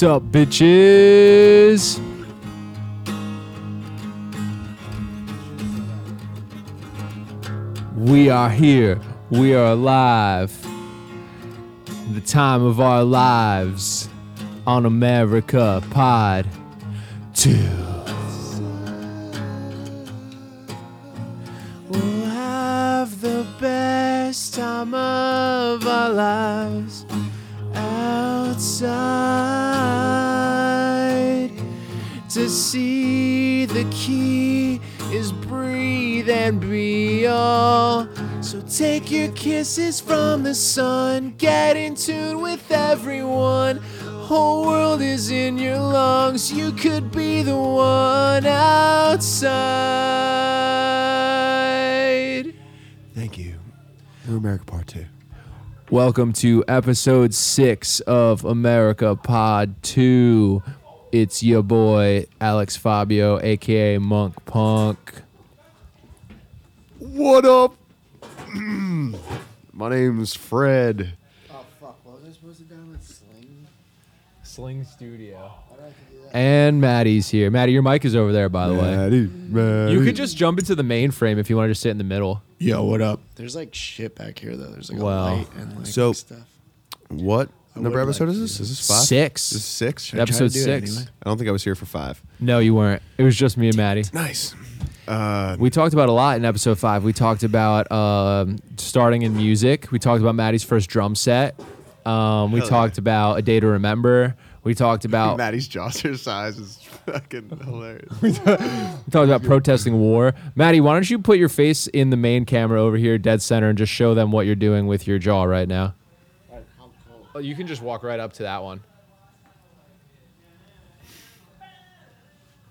What's up, bitches? We are here. We are alive. The time of our lives on America Pod 2. We'll have the best time of our lives outside to see the key is breathe and be all. So take your kisses from the sun, get in tune with everyone. Whole world is in your lungs. You could be the one outside. Thank you. New America Part 2. Welcome to episode six of America Pod 2. It's your boy, Alex Fabio, aka Munk Punk. What up? My name's Fred. Oh fuck! What was I supposed to download? Sling? Sling Studio. Why do I have to do that? And Matty's here. Matty, your mic is over there, by the way. Matty, Matty. You could just jump into the mainframe if you want to just sit in the middle. Yo, what up? There's like shit back here though. There's like Wow. a light and like So- stuff. What I number would episode like is to this? Is this five? Six. This is six? Should I try to Episode do it six. anyway? I don't think I was here for five. No, you weren't. It was just me and Matty. Nice. Uh, We talked about a lot in episode five. We talked about um, starting in music. We talked about Matty's first drum set. Um, we Hell talked about a day to remember. We talked about Matty's Josser size is fucking hilarious. we talked about protesting war. Matty, why don't you put your face in the main camera over here, dead center, and just show them what you're doing with your jaw right now? Oh, you can just walk right up to that one.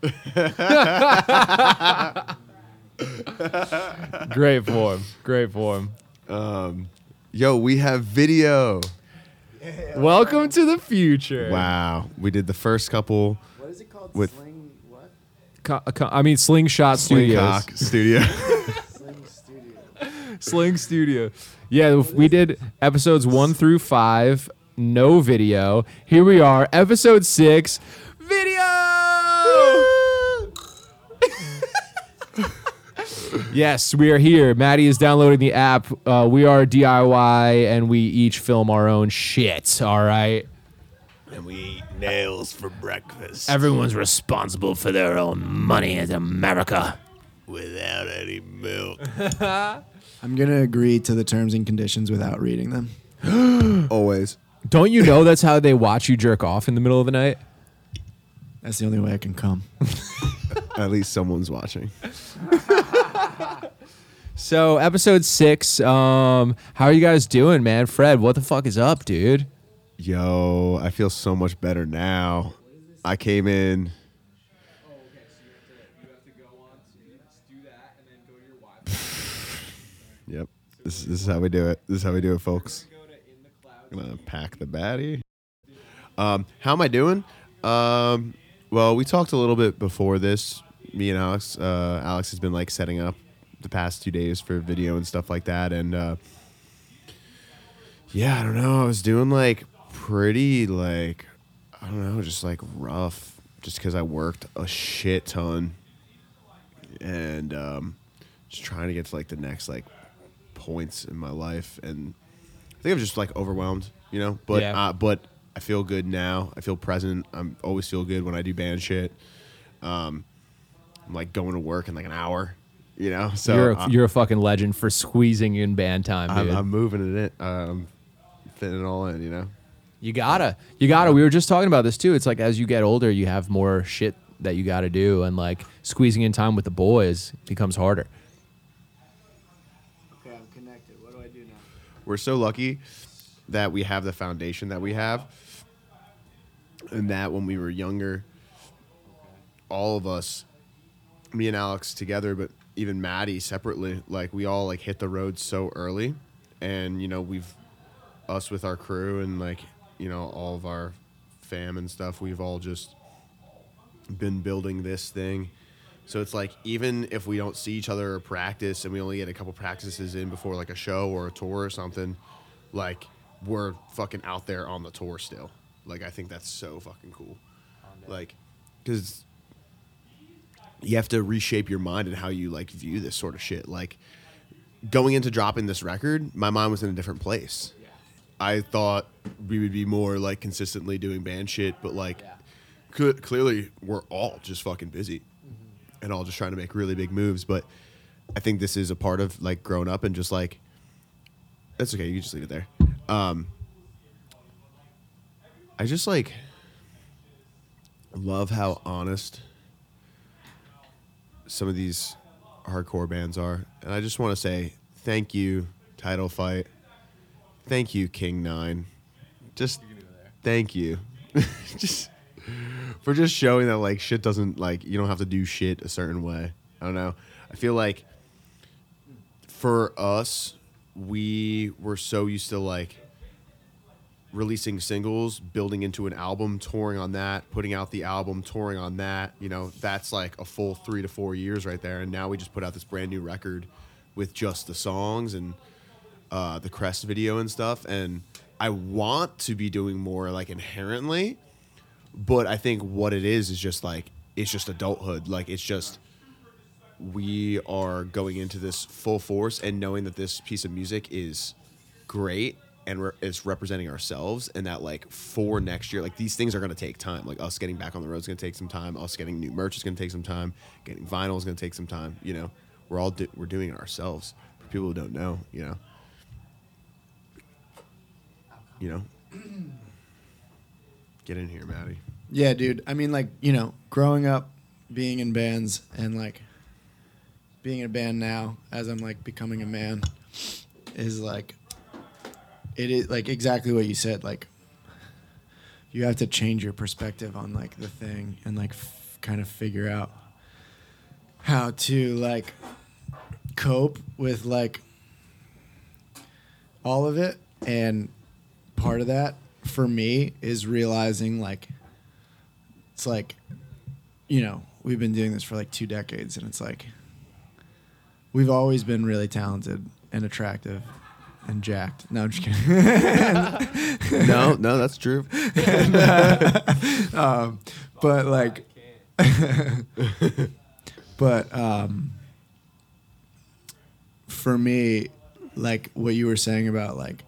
Great form. Great form. um, yo, we have video. Welcome to the future. Wow. We did the first couple What is it called? With- Sling what? Co- co- I mean, Slingshot Studios. Studio. Sling Studio. Sling Studio. Yeah, we did episodes one through five, no video. Here we are, episode six, video. yes, we are here. Matty is downloading the app. Uh, we are DIY, and we each film our own shit. All right. and we eat nails for breakfast. Everyone's responsible for their own money in America. without any milk. I'm gonna agree to the terms and conditions without reading them. Always. Don't you know that's how they watch you jerk off in the middle of the night? That's the only way I can come. At least someone's watching. So episode six, um, how are you guys doing, man? Fred, what the fuck is up, dude? Yo, I feel so much better now. I came in. Yep. This, this is how we do it. This is how we do it, folks. Gonna pack the baddie. Um, how am I doing? Um, well, we talked a little bit before this. Me and Alex. Uh, Alex has been like setting up the past two days for video and stuff like that, and uh, yeah, I don't know. I was doing like pretty like I don't know, just like rough, just because I worked a shit ton, and um, just trying to get to like the next like points in my life, and I think I'm just like overwhelmed, you know. But Yeah. uh, but I feel good now. I feel present. I'm always feel good when I do band shit. Um, I'm like going to work in like an hour, you know. So you're a, I- you're a fucking legend for squeezing in band time, I'm, dude. I'm moving it in, um, fitting it all in, you know. you gotta, you gotta. We were just talking about this too. It's like as you get older, you have more shit that you gotta do, and like squeezing in time with the boys becomes harder. Okay, I'm connected. What do I do now? We're so lucky that we have the foundation that we have, and that when we were younger, all of us, me and Alex together, but even Matty separately, like we all like hit the road so early, and you know we've us with our crew and like you know all of our fam and stuff, we've all just been building this thing. So it's like even if we don't see each other or practice and we only get a couple practices in before like a show or a tour or something, like we're fucking out there on the tour still. Like I think that's so fucking cool. Like, because you have to reshape your mind and how you like view this sort of shit. Like going into dropping this record, my mind was in a different place. I thought we would be more like consistently doing band shit, but like cl- clearly we're all just fucking busy and all just trying to make really big moves. But I think this is a part of like growing up and just like that's okay. You can just leave it there. Um, I just like love how honest some of these hardcore bands are, and I just want to say thank you, Title Fight. Thank you, King Nine. Just thank you, just for just showing that like shit doesn't like you don't have to do shit a certain way. I don't know. I feel like for us, we were so used to like releasing singles, building into an album, touring on that, putting out the album, touring on that. You know, that's like a full three to four years right there. And now we just put out this brand new record with just the songs and uh, the Crest video and stuff. And I want to be doing more like inherently, but I think what it is is just like it's just adulthood. Like it's just we are going into this full force and knowing that this piece of music is great and re- it's representing ourselves and that like for next year like these things are going to take time. Like us getting back on the road is going to take some time. Us getting new merch is going to take some time. Getting vinyl is going to take some time you know? We're all do- we're doing it ourselves for people who don't know you know? You know? Get in here Matty Yeah, dude. I mean, like you know, growing up, being in bands, and like being in a band now, as I'm like becoming a man, is like it is like exactly what you said. Like you have to change your perspective on like the thing and like f- kind of figure out how to like cope with like all of it and part of that for me is realizing like it's like you know we've been doing this for like two decades and it's like we've always been really talented and attractive and jacked. No i'm just kidding. No no that's true. Um, but like but um for me like what you were saying about like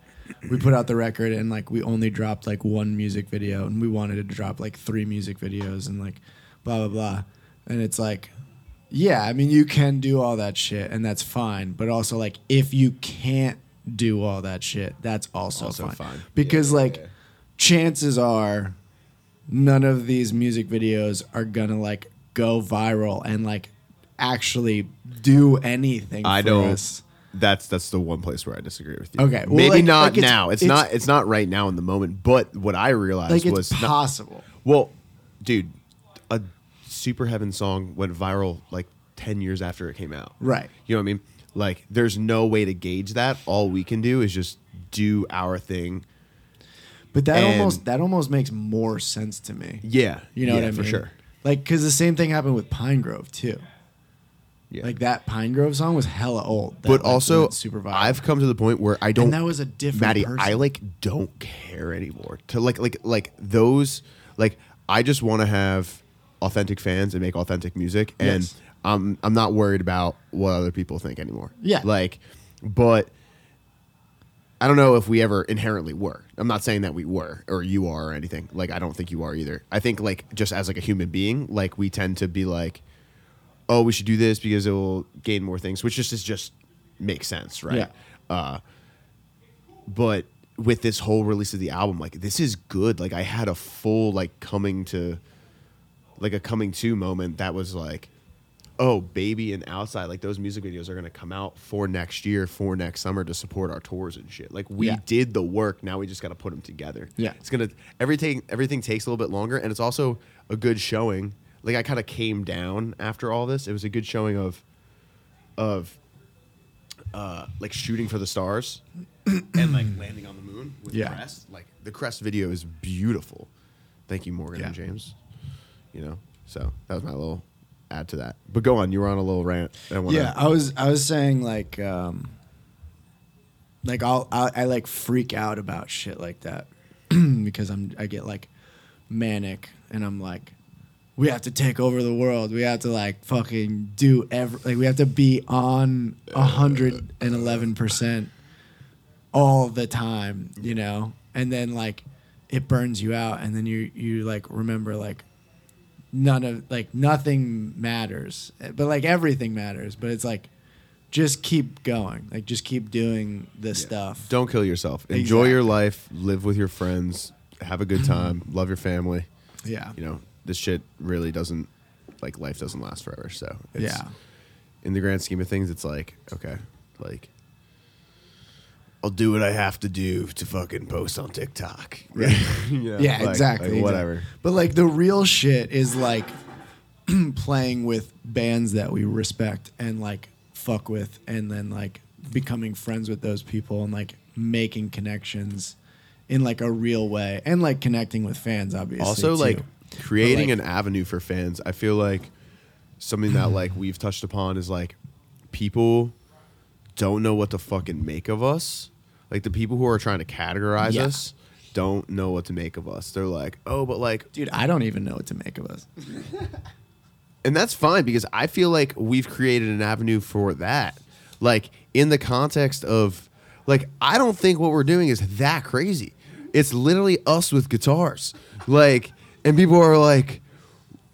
we put out the record and like we only dropped like one music video and we wanted to drop like three music videos and like blah blah blah and it's like yeah i mean you can do all that shit and that's fine but also like if you can't do all that shit that's also, Also fine. fine. because Yeah, like yeah. chances are none of these music videos are gonna like go viral and like actually do anything I for don't. us. That's that's the one place where I disagree with you. Okay, well, maybe like- not like it's- now. It's, it's- not. It's not right now in the moment. But what I realized like it's was not- possible well, dude, a Superheaven song went viral like ten years after it came out. right You know what I mean? Like, there's no way to gauge that. All we can do is just do our thing. but that And- almost that almost makes more sense to me Yeah, you know yeah, what i mean for sure. like because the same thing happened with Pinegrove too Yeah, like that Pinegrove song was hella old that, but also went super viral I've come to the point where I don't. and that was a different Matty, person. I like don't care anymore. To like like like those like I just want to have authentic fans and make authentic music and Yes. I'm I'm not worried about what other people think anymore. Yeah. Like but I don't know if we ever inherently were. I'm not saying that we were or you are or anything. Like I don't think you are either. I think like just as like a human being, like we tend to be like oh, we should do this because it will gain more things, which just is just makes sense, right? Yeah. Uh, but with this whole release of the album, like this is good. Like I had a full like coming to, like a coming to moment that was like, oh, baby and outside, like those music videos are gonna come out for next year, for next summer to support our tours and shit. Like we Yeah. did the work. Now we just got to put them together. Yeah. it's gonna everything everything takes a little bit longer, and it's also a good showing. Like I kind of came down after all this. It was a good showing of, of, uh, like shooting for the stars, and like landing on the moon with Yeah. crest. Like the crest video is beautiful. Thank you, Morgan and James. You know, so that was my little add to that. But go on, you were on a little rant. I yeah i was i was saying like um like I'll, i i like freak out about shit like that because i'm i get like manic and I'm like we have to take over the world. We have to like fucking do every like we have to be on a hundred and eleven percent all the time, you know? And then like it burns you out and then you you like remember like none of like nothing matters. But like everything matters. But it's like just keep going. Like just keep doing this stuff. Don't kill yourself. Enjoy your life. Live with your friends. Have a good time. love your family. Yeah. You know, this shit really doesn't like life doesn't last forever. So it's, Yeah. in the grand scheme of things, it's like okay, like I'll do what I have to do to fucking post on TikTok. Right? yeah, Yeah, like- exactly. like whatever. But like the real shit is like playing with bands that we respect and like fuck with and then like becoming friends with those people and like making connections in like a real way and like connecting with fans obviously. also too. like creating like- an avenue for fans i feel like something that like we've touched upon is like people don't know what to fucking make of us. Like the people who are trying to categorize Yeah. us don't know what to make of us. They're like oh but like dude, I don't even know what to make of us. and that's fine because i feel like we've created an avenue for that. Like in the context of like i don't think what we're doing is that crazy. It's literally us with guitars. Like and people are like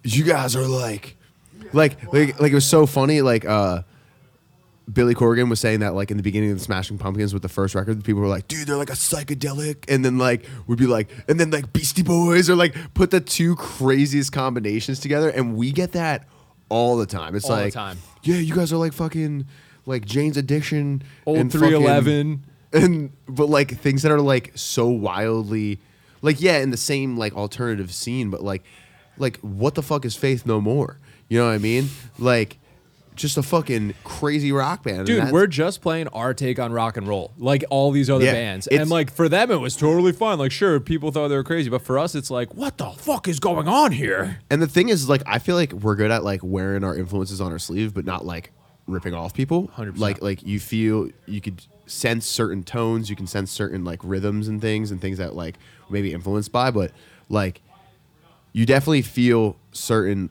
you guys are like like like like it was so funny like uh Billy Corgan was saying that like in the beginning of the Smashing Pumpkins with the first record, people were like, "Dude, they're like a psychedelic," and then like would be like, and then like Beastie Boys or like put the two craziest combinations together, and we get that all the time. It's All the like, time. yeah, you guys are like fucking like Jane's Addiction, Old and 311. and but like things that are like so wildly, like yeah, in the same like alternative scene, but like like what the fuck is Faith No More? You know what I mean? Like. Just a fucking crazy rock band, Dude, we're just playing our take on rock and roll, like all these other Yeah, bands. And like for them, it was totally fine. Like, sure, people thought they were crazy, but for us, it's like, what the fuck is going on here? And the thing is, like, I feel like we're good at like wearing our influences on our sleeve, but not like ripping off people. 100%. Like, like you feel you could sense certain tones, you can sense certain like rhythms and things, and things that like maybe influenced by, but like you definitely feel certain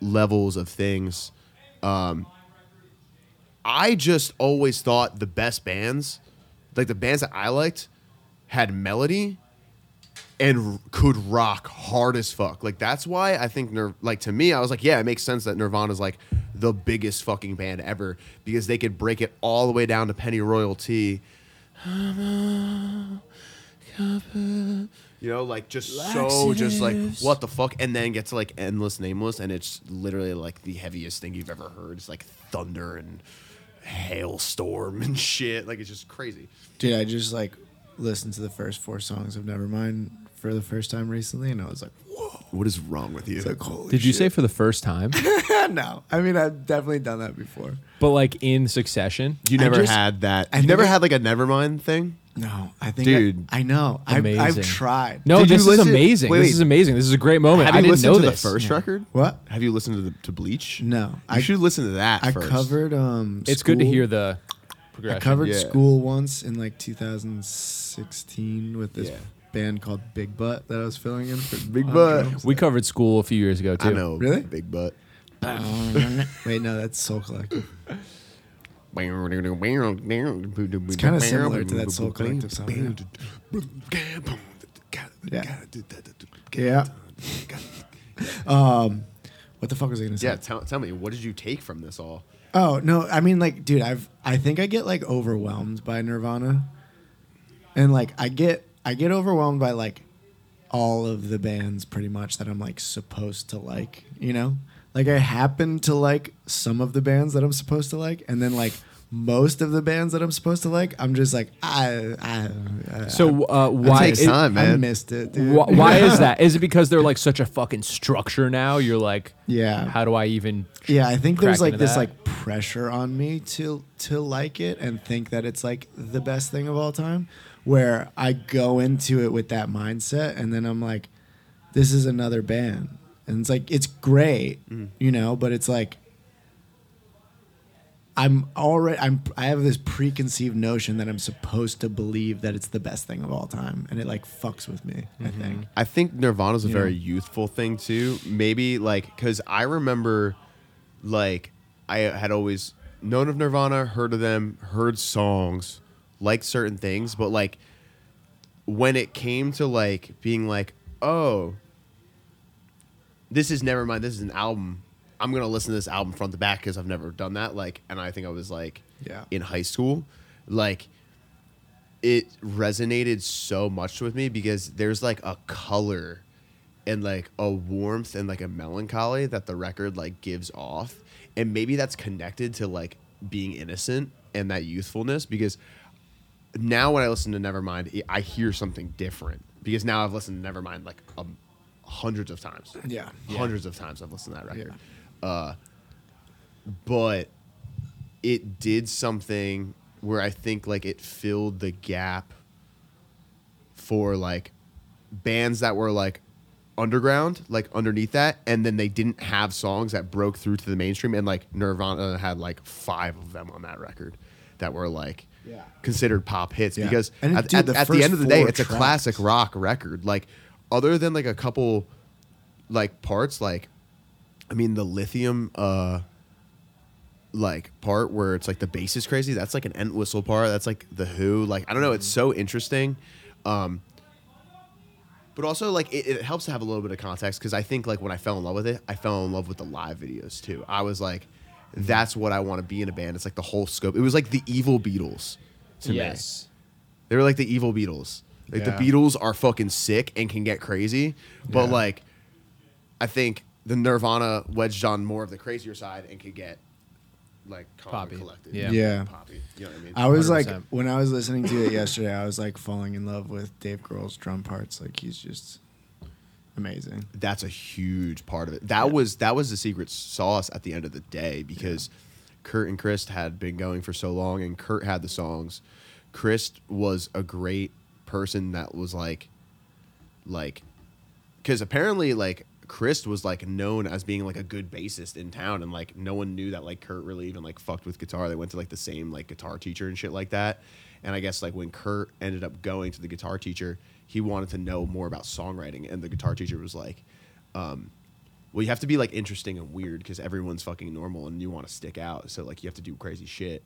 levels of things. Um, I just always thought the best bands, like the bands that I liked, had melody and r- could rock hard as fuck. Like that's why I think Nir- like to me I was like, yeah, it makes sense that Nirvana's like the biggest fucking band ever because they could break it all the way down to Pennyroyal Tea. You know, like just so just like what the fuck and then get to like endless nameless and it's literally like the heaviest thing you've ever heard. It's like thunder and hailstorm and shit. Like it's just crazy. Dude, I just like listened to the first four songs of Nevermind for the first time recently and I was like, whoa. What is wrong with you? It's like, holy Did you say for the first time? no. I mean, I've definitely done that before. but like in succession? You I never just- had that. I you never think I- had like a Nevermind thing. No, I think, Dude. I, I know. I've, I've Amazing. tried. No, Did you this is listen- amazing. wait, this wait. is amazing. This is a great moment. Have I you didn't listened know to this. the first Yeah. record? What? Have you listened to the, to Bleach? No, You I should listen to that I first. covered um. It's good to School- hear the I covered Yeah. school once in like 2016 with this Yeah. band called Big Butt that I was filling in for Big on Butt. we covered school a few years ago too. I know. Really? Big butt. Wait, no, that's Soul Collective. It's kinda similar to that Soul Collective song, Yeah. Yeah. Um, what the fuck was I gonna say? Yeah, tell, tell me, what did you take from this all? Oh no, I mean like, dude, I've I think I get like overwhelmed by Nirvana, and like I get I get overwhelmed by like all of the bands pretty much that I'm like supposed to like, you know, like I happen to like some of the bands that I'm supposed to like, and then like most of the bands that I'm supposed to like, I'm just like I I. I So uh, why? takes it- time, I missed it, dude. wh- why is that? Is it because they're like such a fucking structure now? You're like, Yeah. How do I even? Yeah, I think there's like this that? like pressure on me to to like it and think that it's like the best thing of all time. Where I go into it with that mindset and then I'm like, this is another band. And it's like it's great, Mm. you know, but it's like I'm already I'm I have this preconceived notion that I'm supposed to believe that it's the best thing of all time, and it like fucks with me. I Mm-hmm. think. I think Nirvana's a You very know? youthful thing too. Maybe like because I remember, like I had always known of Nirvana, heard of them, heard songs, liked certain things, but like when it came to like being like, oh, this is never mind. This is an album. I'm gonna listen to this album front to back because I've never done that. Like, and I think I was like, Yeah. in high school, like it resonated so much with me because there's like a color and like a warmth and like a melancholy that the record like gives off and maybe that's connected to like being innocent and that youthfulness because now when i listen to nevermind i hear something different because now i've listened to nevermind like um, hundreds of times Yeah. hundreds of times i've listened to that record uh, but it did something where I think like it filled the gap for like bands that were like underground, like underneath that, and then they didn't have songs that broke through to the mainstream. And like Nirvana had like five of them on that record that were like Yeah. considered pop hits Yeah. because And, at, dude, at- the at the end of the day, it's a classic rock record. Like other than like a couple like parts, like I mean the lithium uh like part where it's like the bass is crazy. That's like an Entwistle part. That's like the Who. Like I don't know. It's so interesting. Um, but also like it, it helps to have a little bit of context because I think like when I fell in love with it, I fell in love with the live videos too. I was like, that's what I want to be in a band. It's like the whole scope. It was like the evil Beatles to me. yes. They were like the evil Beatles. Like Yeah. the Beatles are fucking sick and can get crazy, but Yeah. like I think the Nirvana wedged on more of the crazier side and could get like calm Poppy. and collected. Yeah. Yeah. Poppy. You know what I mean? I was like 100%. when I was listening to it yesterday, I was like falling in love with Dave Grohl's drum parts. Like he's just amazing. that's a huge part of it. That was that was the secret sauce at the end of the day because Kurt and Chris had been going for so long and Kurt had the songs. Chris was a great person that was like like cuz apparently like Chris was like known as being like a good bassist in town and like no one knew that like Kurt really even like fucked with guitar. They went to like the same like guitar teacher and shit like that. And I guess like when Kurt ended up going to the guitar teacher, he wanted to know more about songwriting and the guitar teacher was like um well, you have to be like interesting and weird because everyone's fucking normal and you want to stick out. So like you have to do crazy shit.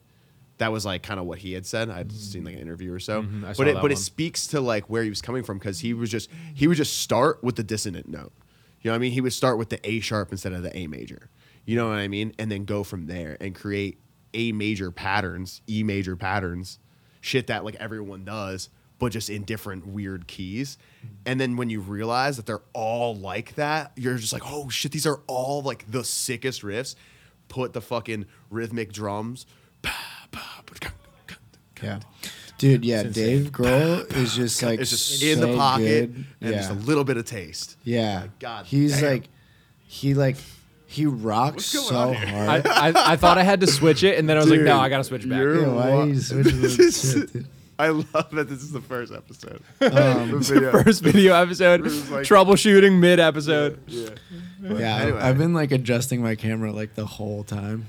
That was like kind of what he had said. I'd seen like an interview or so, Mhm, but it but it speaks to like where he was coming from because he was just he would just start with the dissonant note. You know what I mean? He would start with the A sharp instead of the A major. You know what I mean? And then go from there and create A major patterns, E major patterns, shit that like everyone does, but just in different weird keys. And then when you realize that they're all like that, you're just like, oh shit, these are all like the sickest riffs. Put the fucking rhythmic drums. Yeah. Dude, yeah, It's Dave Grohl is just like It's just so in the pocket good. and yeah. just a little bit of taste. yeah. Like, God He's damn. like he like he rocks so hard. I, I, I thought I had to switch it, and then I was like, no, I gotta switch back. you're- yeah, why are you switching This shit. I love that this is the first episode. Um, The video. First video episode, This is like- troubleshooting mid episode. Yeah. Yeah, Anyway. I've been like adjusting my camera like the whole time.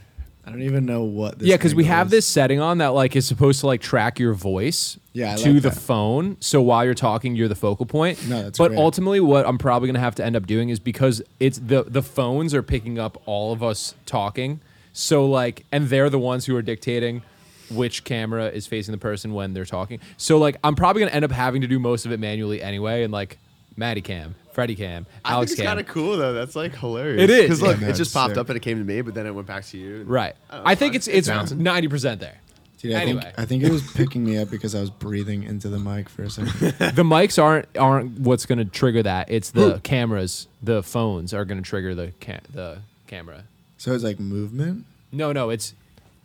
I don't even know what. This Yeah, because we angle have is. this setting on that like is supposed to like track your voice Yeah, I to like the that. phone. So while you're talking, you're the focal point. No, that's but great. ultimately, what I'm probably gonna have to end up doing is because it's the the phones are picking up all of us talking. So like, and they're the ones who are dictating which camera is facing the person when they're talking. So like, I'm probably gonna end up having to do most of it manually anyway, and like Matty Cam, Freddie Cam, I Alex think it's Cam. kind of cool though. That's like hilarious. It is. because look, Yeah, no, it just it's popped sick. up and it came to me, but then it went back to you. and- Right. I think it's it's bouncing. ninety percent there. Dude, I Anyway. think I think it was picking me up because I was breathing into the mic for a second. the mics aren't aren't what's going to trigger that. It's the cameras, the phones are going to trigger the ca- the camera. so it's like movement. No, no, it's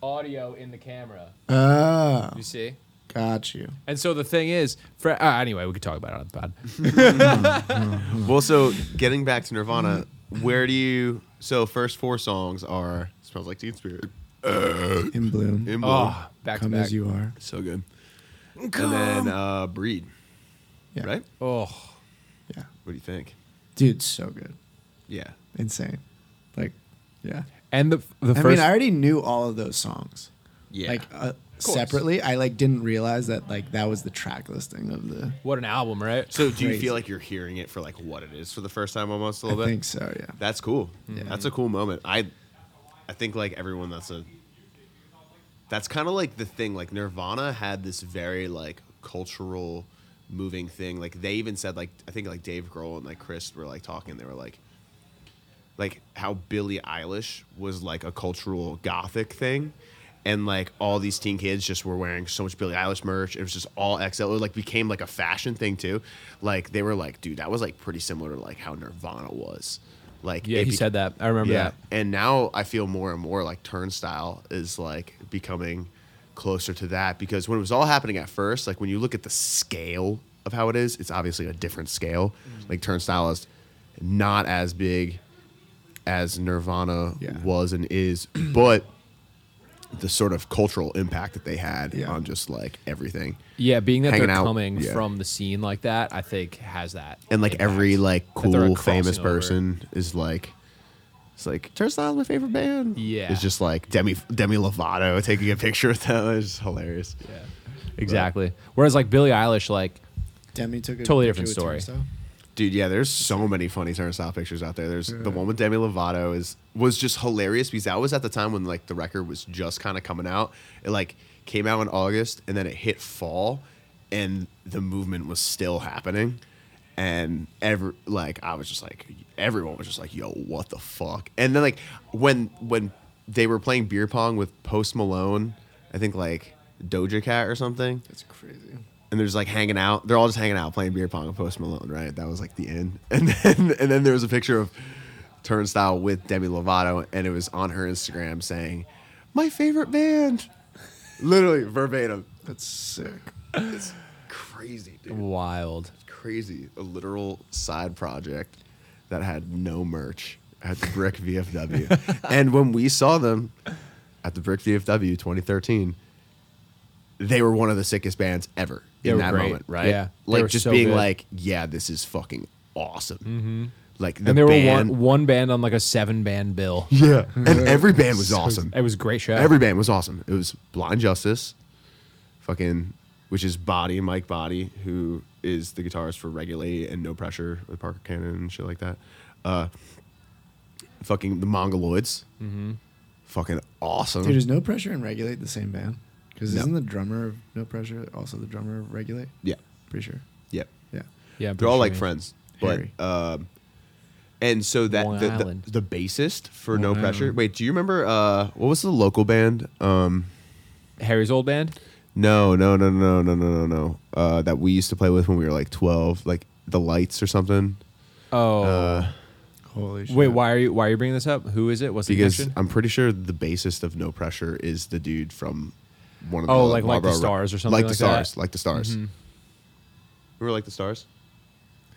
audio in the camera. Ah, You see? Got you. And so the thing is, for, uh, anyway, we could talk about it on the pod. Well, so getting back to Nirvana, where do you? So first four songs are "Smells Like Teen Spirit," In bloom, "In Bloom," Oh, back come to back. as you are. so good, and then uh, "Breed." Yeah. Right? Oh, Yeah, What do you think? dude, so good, Yeah. insane. Like, yeah, And the the I first mean, I already knew all of those songs. Yeah. Like uh, separately, I like didn't realize that like that was the track listing of the. what an album, right? so do you crazy. feel like you're hearing it for like what it is for the first time almost a little bit? I think so. Yeah. That's cool. Mm-hmm. Yeah, that's a cool moment. I I think like everyone that's a that's kind of like the thing like Nirvana had this very like cultural moving thing. Like they even said like I think like Dave Grohl and like Chris were like talking they were like like how Billie Eilish was like a cultural gothic thing. And like all these teen kids just were wearing so much Billie Eilish merch. It was just all XL. It like became like a fashion thing too. Like they were like, dude, that was like pretty similar to like how Nirvana was. Like yeah, he said that. I remember yeah. that. And now I feel more and more like Turnstile is like becoming closer to that because when it was all happening at first, like when you look at the scale of how it is, it's obviously a different scale. Mm. Like Turnstile is not as big as Nirvana Yeah. was and is, but the sort of cultural impact that they had Yeah. on just like everything. Yeah, being that Hanging they're out, coming yeah. from the scene like that, I think has that. And like impact. every like cool crossing famous over. person is like it's like Turnstile's my favorite band. Yeah. It's just like Demi Demi Lovato taking a picture with them. It's hilarious. Yeah, exactly. Whereas like Billie Eilish, like Demi took a Totally different with story. Dude, yeah, there's so many funny Turnstile pictures out there. There's the one with Demi Lovato is was just hilarious because that was at the time when like the record was just kind of coming out. It like came out in August and then it hit fall and the movement was still happening. And every like I was just like everyone was just like, yo, what the fuck? And then like when when they were playing beer pong with Post Malone, I think like Doja Cat or something That's crazy. And they're just like hanging out. They're all just hanging out playing beer pong and Post Malone, right? That was like the end. And then and then there was a picture of Turnstile with Demi Lovato, and it was on her Instagram saying, "My favorite band," literally verbatim. That's sick. It's crazy, dude. wild. Crazy. A literal side project that had no merch at the Brick VFW. and when we saw them at the Brick VFW 2013, they were one of the sickest bands ever They in that great. moment, right? Yeah, like just so being good. like, yeah, this is fucking awesome. Mm-hmm. Like the and they were one one band on like a seven band bill. yeah, and every band was awesome. It was a great show. Every band was awesome. It was Blind Justice, fucking, which is Body, Mike Body, who is the guitarist for Regulate and No Pressure with Parker Cannon and shit like that. Uh, fucking the Mongoloids, Mm-hmm. fucking awesome. Dude, is No Pressure and Regulate the same band? Because No. isn't the drummer of No Pressure also the drummer of Regulate? yeah, Pretty sure. yeah. Yeah. yeah, I'm They're all pretty like sure. friends, but um, and so that Long the, the, Island. the bassist for No Long Pressure. Wait, do you remember uh, what was the local band? Um, Harry's old band. No, no, no, no, no, no, no, no. Uh, that we used to play with when we were like twelve, like the Lights or something. Oh, Uh, Holy shit. wait, why are you why are you bringing this up? Who is it? What's the because connection? I'm pretty sure the bassist of No Pressure is the dude from one of the Oh, the like- like the Marlboro- Stars or something Like like the stars, that? like the stars. Mhm. Remember like the stars?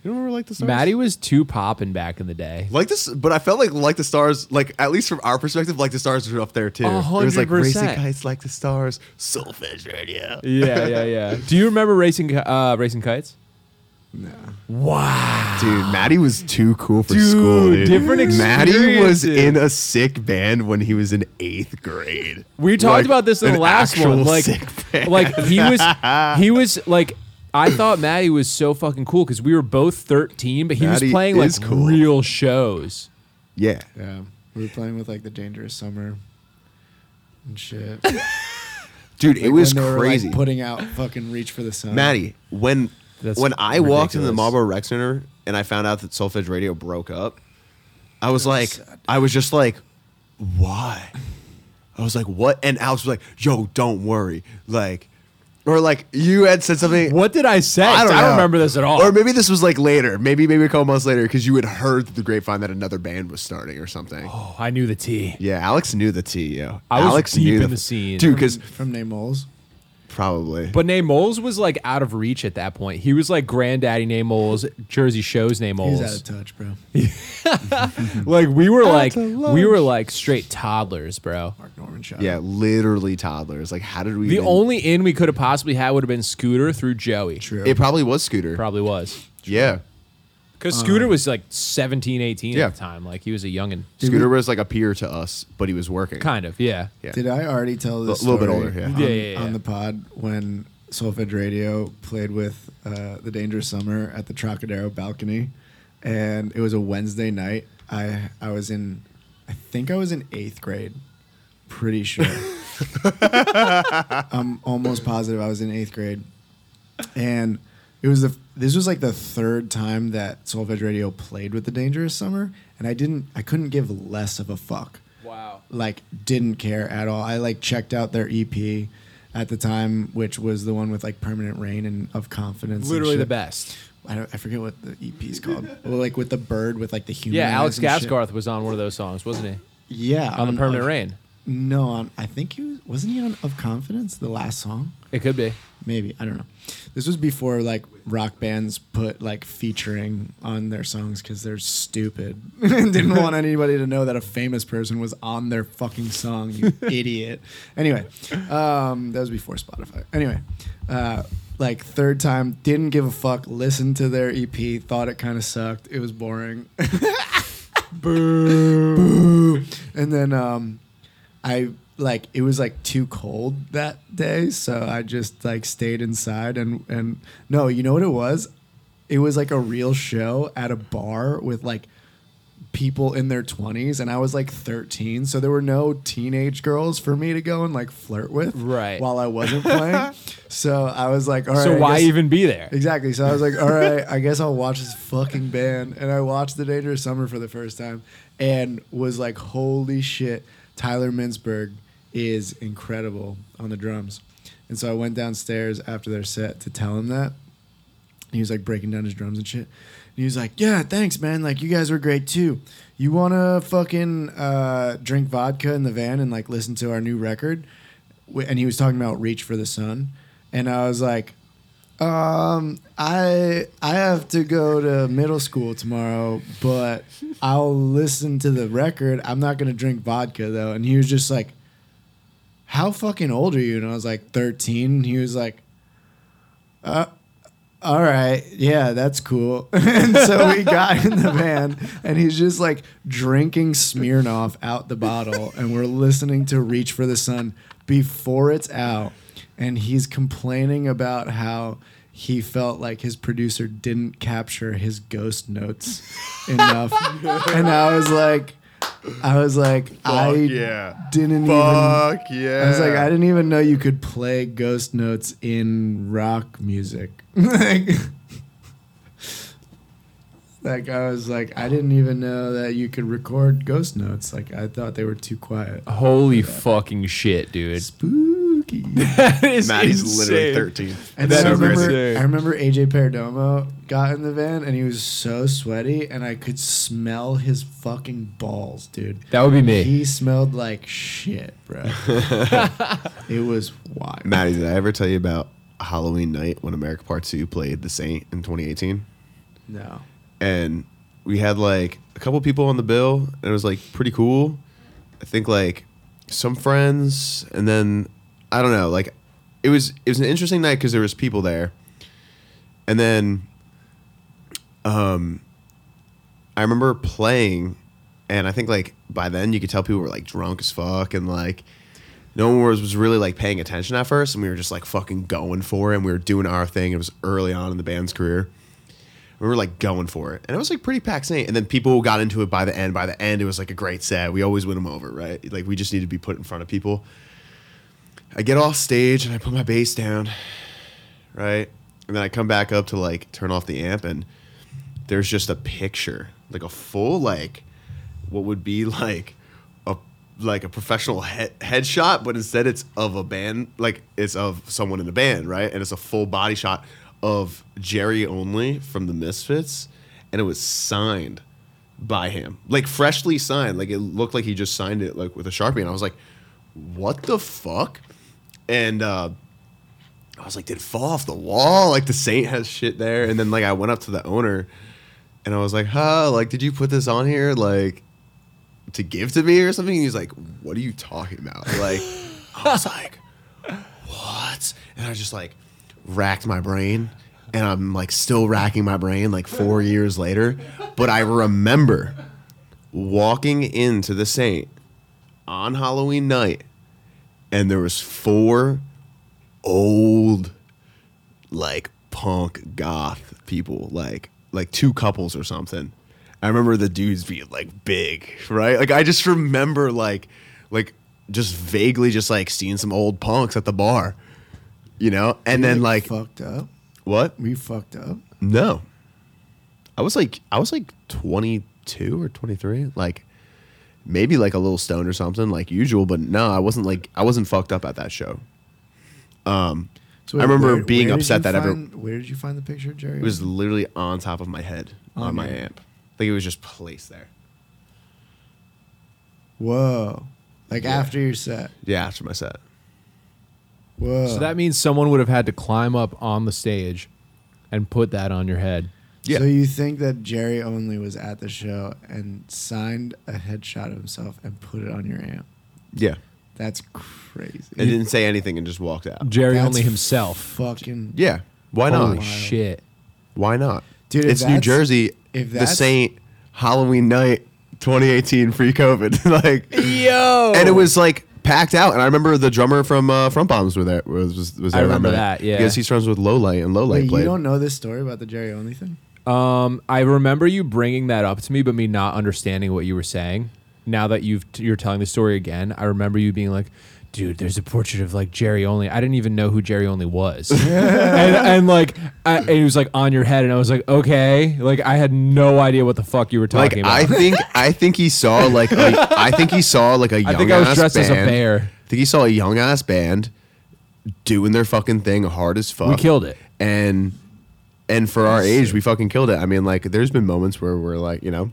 You don't remember like the stars? Matty was too popping back in the day. Like this, but I felt like like the stars, like at least from our perspective, like the stars were up there too. A It was like hundred racing percent. kites, like the stars, Solfege Radio. Yeah, yeah, yeah. Do you remember racing Ki- uh, racing kites? No. Wow. Dude, Matty was too cool for Dude, school. Dude. different Matty was in a sick band when he was in eighth grade. We talked Like, about this in the last one. Like, sick band. like he was, he was like, I thought Matty was so fucking cool because we were both 13, but he Matty was playing like cool. real shows. yeah, Yeah. We were playing with like the Dangerous Summer and shit. dude, it was when they were, crazy. like, putting out fucking Reach for the Sun. Matty, when That's when I walked into the ridiculous. Marlboro Rec Center and I found out that Solfege Radio broke up, I was like, sad. I was just like, why? I was like, what? And Alex was like, yo, don't worry, like, or like you had said something. What did I say? I don't, know. remember this at all. Or maybe this was like later, maybe maybe a couple months later, because you had heard through the grapevine that another band was starting or something. oh, I knew the T. Yeah, Alex knew the T, yo. I was Alex deep knew in the scene. dude. Because from Nate Moles. Probably, But Nate Moles was like out of reach at that point. He was like granddaddy Nate Moles, Jersey Show's Nate He's out of touch, bro. Like we were like we were like straight toddlers, bro. Mark Norman shot. yeah, literally toddlers. Like, how did we? The even- only in we could have possibly had would have been Scooter through Joey. True. it probably was Scooter. Probably was. Yeah, Because Scooter was like 17, 18 Yeah. at the time. Like he was a youngin. Scooter was like a peer to us, but he was working. Kind of, yeah. Yeah. Did I already tell this? A little bit older, yeah. On, Yeah, yeah, yeah. on the pod when Solfege Radio played with uh, the Dangerous Summer at the Trocadero balcony, and it was a Wednesday night. I I was in, I think I was in eighth grade, pretty sure. I'm almost positive I was in eighth grade, and it was the this was like the third time that Solfege Radio played with the Dangerous Summer, and I didn't I couldn't give less of a fuck Wow. like didn't care at all. I like checked out their EP at the time, which was the one with like Permanent Rain and Of Confidence. Literally the best. I, don't, I forget what the EP is called. well, like with the bird with like the human. Yeah, Alex shit. Gaskarth was on one of those songs, wasn't he? Yeah, On the Permanent Of- Rain. No, on I think he was, wasn't he on Of Confidence, the last song. It could be. Maybe I don't know. This was before like rock bands put like featuring on their songs because they're stupid and didn't want anybody to know that a famous person was on their fucking song. You idiot. Anyway, um, that was before Spotify. Anyway, uh, like third time, didn't give a fuck. Listened to their EP, thought it kind of sucked. It was boring. Boo. And then um, I like it was like too cold that day, so I just like stayed inside and and no, you know what it was? It was like a real show at a bar with like people in their 20s and I was like 13 so there were no teenage girls for me to go and like flirt with Right. while I wasn't playing so I was like all right so I why guess- even be there? Exactly. So I was like, all right, I guess I'll watch this fucking band. And I watched The Dangerous Summer for the first time and was like, holy shit, Tyler Minsberg is incredible on the drums. And so I went downstairs after their set to tell him that. He was like breaking down his drums and shit. And he was like, yeah, thanks, man. Like, you guys were great too. You want to fucking uh, drink vodka in the van and like listen to our new record? And he was talking about Reach for the Sun. And I was like, um, I I have to go to middle school tomorrow, but I'll listen to the record. I'm not gonna drink vodka though. And he was just like, "How fucking old are you?" And I was like, 13. He was like, "Uh." All right, yeah, that's cool. and so we got in the van, and he's just like drinking Smirnoff out the bottle, and we're listening to "Reach for the Sun" before it's out, and he's complaining about how he felt like his producer didn't capture his ghost notes enough, and I was like, I was like, I yeah. didn't even. Fuck yeah. I was like, I didn't even know you could play ghost notes in rock music. like, like, I was like, I didn't even know that you could record ghost notes. Like, I thought they were too quiet. Holy fucking shit, dude. Spooky. That is Matty's literally 13. And That's then I remember, crazy. I remember AJ Perdomo got in the van and he was so sweaty, and I could smell his fucking balls, dude. That would be me. He smelled like shit, bro. it was wild. Matty, did I ever tell you about Halloween night when America Part 2 played The Saint in 2018? No. and we had like a couple people on the bill and it was like pretty cool i think like some friends and then i don't know like it was it was an interesting night because there was people there and then um i remember playing and i think like by then you could tell people were like drunk as fuck and like no one was, was really like paying attention at first and we were just like fucking going for it and we were doing our thing it was early on in the band's career we were like going for it, and it was like pretty packed Saint. And then people got into it by the end. By the end, it was like a great set. We always win them over, right? Like we just need to be put in front of people. I get off stage and I put my bass down, right, and then I come back up to like turn off the amp, and there's just a picture, like a full like, what would be like a like a professional head headshot, but instead it's of a band, like it's of someone in the band, right? And it's a full body shot of Jerry Only from the Misfits, and it was signed by him, like freshly signed. Like it looked like he just signed it like with a sharpie, and I was like, "What the fuck?" And uh, I was like, "Did it fall off the wall? Like the Saint has shit there?" And then like I went up to the owner, and I was like, "Huh? Like, did you put this on here? Like." to give to me or something. And he's like, "What are you talking about?" Like, I was like, "What?" And I just like racked my brain, and I'm like still racking my brain like four years later. But I remember walking into the Saint on Halloween night, and there was four old, like punk goth people, like like two couples or something. I remember the dudes being like big, right? Like I just remember like like just vaguely just like seeing some old punks at the bar, you know, and then like fucked up. what? We fucked up. No. I was like I was like 22 or 23, like maybe like a little stone or something like usual, but no, I wasn't like I wasn't fucked up at that show. Um, so I remember where- being where upset you that ever- Where did you find the picture, Jerry? It was literally on top of my head on, On my your- amp. Like it was just placed there. Whoa. Like Yeah. after your set. Yeah, after my set. Whoa. So that means someone would have had to climb up on the stage and put that on your head. Yeah. So you think that Jerry Only was at the show and signed a headshot of himself and put it on your amp? Yeah. That's crazy. And didn't say anything and just walked out. Jerry That's only himself. Fucking Yeah. Why not? Holy shit. Why not? Dude, if it's New that's- Jersey. if the that's- Saint Halloween night 2018 pre COVID. like Yo. and it was like packed out. And I remember the drummer from uh, Front Bombs were there. Was was, was I there remember night. that, yeah. because he's friends with Lowlight and Lowlight Wait, you don't know this story about the Jerry Only thing? Um, I remember you bringing that up to me, but me not understanding what you were saying. Now that you've you're telling the story again, I remember you being like, "Dude, there's a portrait of like Jerry Only." I didn't even know who Jerry Only was, and, and like, I, and it was like on your head, and I was like, "Okay," like I had no idea what the fuck you were like talking about. I think I think he saw like a, I think he saw like a young I think I was ass dressed band. as a bear. I think he saw a young ass band doing their fucking thing hard as fuck. We killed it. And and for our age, we fucking killed it. I mean, like, there's been moments where we're like, you know,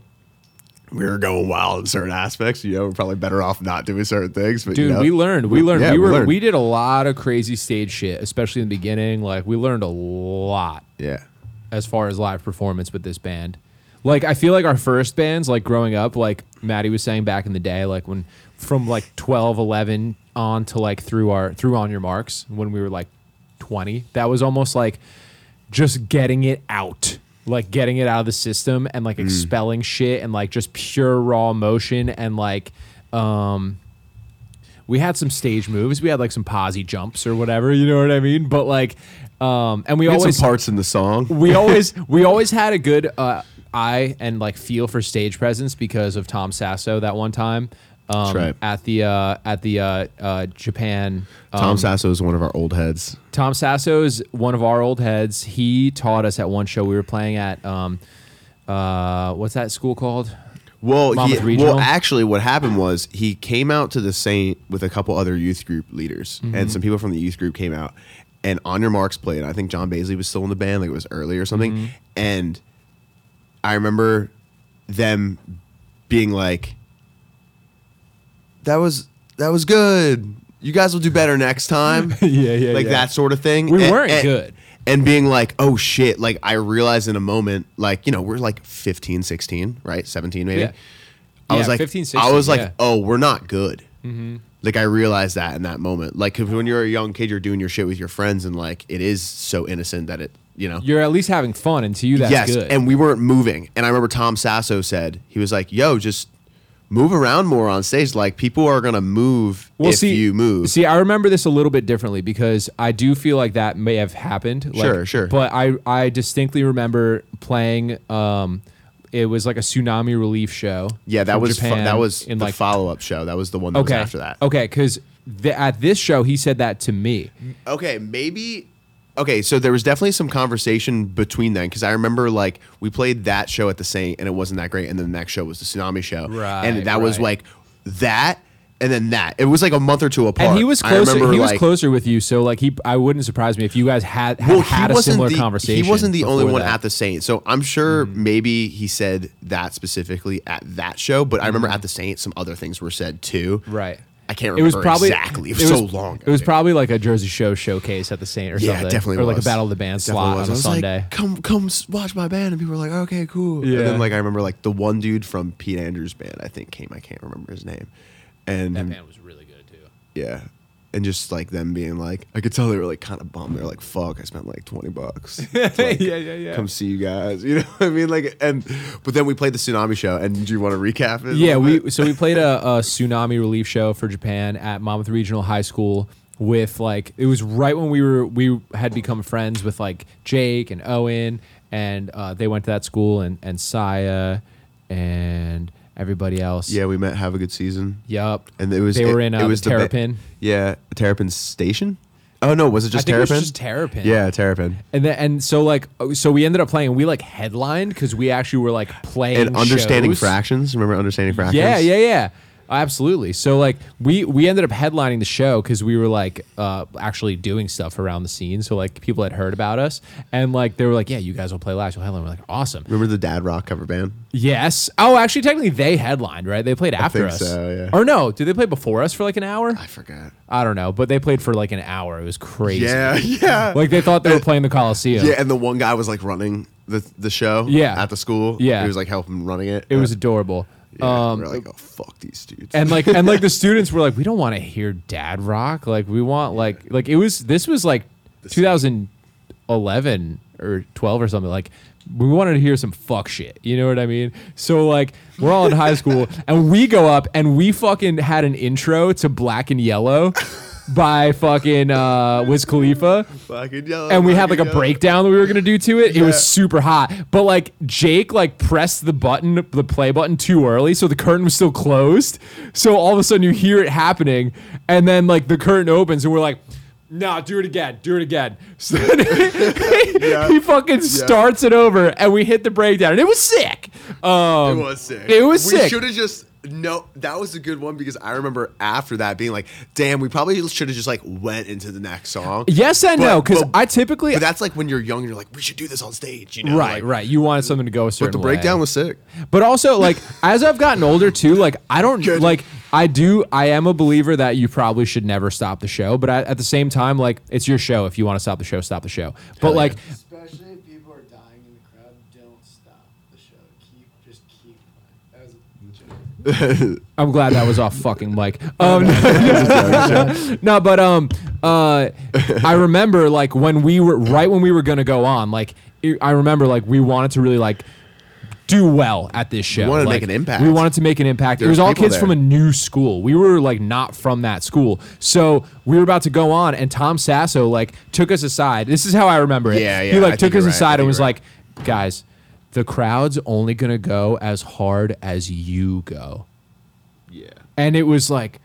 we were going wild in certain aspects. You know, we're probably better off not doing certain things. But Dude, you know, we learned. We learned. yeah, we were. learned. We did a lot of crazy stage shit, especially in the beginning. Like we learned a lot yeah. as far as live performance with this band. Like I feel like our first bands, like growing up, like Matty was saying back in the day, like when from like 12, 11 on to like through our through on your marks when we were like 20, that was almost like just getting it out. Like getting it out of the system and like expelling shit and like just pure raw emotion and like um we had some stage moves. We had like some posy jumps or whatever, you know what I mean? But like um and we, We had always some parts in the song. we always we always had a good uh, eye and like feel for stage presence because of Tom Sasso that one time um, right. at the uh, at the uh, uh, Japan. Um, Tom Sasso is one of our old heads. Tom Sasso is one of our old heads. He taught us at one show we were playing at. Um, uh, what's that school called? Well, he, well, actually, what happened was he came out to the Saint with a couple other youth group leaders, Mm-hmm. and some people from the youth group came out. And On Your Marks played. I think John Baisley was still in the band, like it was early or something. Mm-hmm. And I remember them being like, "That was that was good. You guys will do better next time." Yeah, yeah, like yeah. that sort of thing. We And- weren't and- good. and being like, oh shit, like I realized in a moment, like, you know, we're like 15, 16, right? 17 maybe. Yeah. I was like, 15, 16, I was like, yeah. Mm-hmm. oh, we're not good. Like I realized that in that moment. Like 'cause when you're a young kid, you're doing your shit with your friends and like it is so innocent that it, you know. You're at least having fun, and to you that's yes, good. and we weren't moving. And I remember Tom Sasso said, he was like, yo, just move around more on stage. Like people are going to move if you move. See, I remember this a little bit differently because I do feel like that may have happened. Like, Sure, sure. But I, I distinctly remember playing. Um, it was like a tsunami relief show. yeah, that was fu- that was in the like follow-up show. That was the one that okay was after that. Okay, because at this show he said that to me. Okay, maybe. Okay, so there was definitely some conversation between them because I remember like we played that show at the Saint and it wasn't that great, and then the next show was the Tsunami show, Right, And that was like that, and then that. It was like a month or two apart. And he was closer. remember, He was like- closer with you, so like he, I wouldn't surprise me if you guys had had, had a similar the, conversation. He wasn't the only one that. Mm-hmm. at the Saint, so I'm sure maybe he said that specifically at that show. But I remember at the Saint, some other things were said too. Right. I can't remember It was probably exactly. It was, so long. It was probably like a Jersey Show showcase at the Saint or Yeah, something. it definitely or like was. a Battle of the Band Definitely slot was. on I a was Sunday. Like, come, come, watch my band, and people were like, "Okay, cool." Yeah. And then, like, I remember, like, the one dude from Pete Andrews' band, I think, came. I can't remember his name, and that band was really good too. yeah, and just like them being like, I could tell they were like kind of bummed. They're like, "Fuck, I spent like twenty bucks. to, like, yeah, yeah. Come see you guys. You know what I mean? Like, and but then we played the tsunami show. And do you want to recap it? Yeah, we so we played a, a tsunami relief show for Japan at Monmouth Regional High School with like it was right when we were we had become friends with like Jake and Owen and uh, they went to that school and and Saya and everybody else. yeah, we met. Have a good season. Yup. And it was they were it, in uh, it was the the Terrapin. yeah, Terrapin Station. Oh no, was it just I think it was Terrapin? just Terrapin. Yeah, Terrapin. And then and so like so we ended up playing. and We like headlined because we actually were like playing And understanding shows. fractions. Remember understanding fractions? Yeah, yeah, yeah. Absolutely. So like we we ended up headlining the show because we were like uh, actually doing stuff around the scene. So like people had heard about us and like they were like, yeah, you guys will play last. We'll headline. We're like, awesome. Remember the Dad Rock cover band? Yes. Oh, actually, technically they headlined, right? They played after think us. so, yeah. Or no? Did they play before us for like an hour? I forgot. I don't know, but they played for like an hour. It was crazy. Yeah, yeah. Like they thought they were playing the Coliseum. Yeah, and the one guy was like running the the show. Yeah. at the school. Yeah. he was like helping running it. It was adorable. Yeah, um, we're like, oh fuck these dudes. and like and like the students were like we don't want to hear dad rock. Like we want like like it was this was like 2011 or 12 or something like we wanted to hear some fuck shit you know what i mean? So like we're all in high school and we go up and we fucking had an intro to black and yellow by fucking uh Wiz Khalifa fucking yellow, and we had like a yellow. breakdown that we were gonna do to it. It Yeah. was super hot, but like Jake like pressed the button, the play button too early, so the curtain was still closed. So all of a sudden you hear it happening, and then like the curtain opens, and we're like. No, do it again. Do it again. So he, he fucking starts it over, and we hit the breakdown, and it was sick. Um, It was sick. It was we sick. should have just no. That was a good one because I remember after that being like, damn, we probably should have just like went into the next song. Yes and But- no, because I typically But that's like when you're young, and you're like, we should do this on stage, you know? right, Like, right. You wanted something to go a certain But the way. breakdown was sick. But also, like, as I've gotten older too, like, I don't Good. like. I do. I am a believer that you probably should never stop the show. But I, at the same time, like, it's your show. If you want to stop the show, stop the show. But Hell like, if people are dying in the crowd, don't stop the show. Keep just keep playing. That was a joke. I'm glad that was off fucking mic. Um, no, but um, uh, I remember like when we were right when we were gonna go on. Like, it- I remember like we wanted to really like do well at this show. wanted to make an impact. We wanted to make an impact. it was all kids there. from a new school. We were like not from that school, so we were about to go on, and Tom Sasso like took us aside. This is how I remember it. Yeah, He yeah, I like took us right. Aside and was you're like, "Guys, the crowd's only gonna go as hard as you go." Yeah. and it was like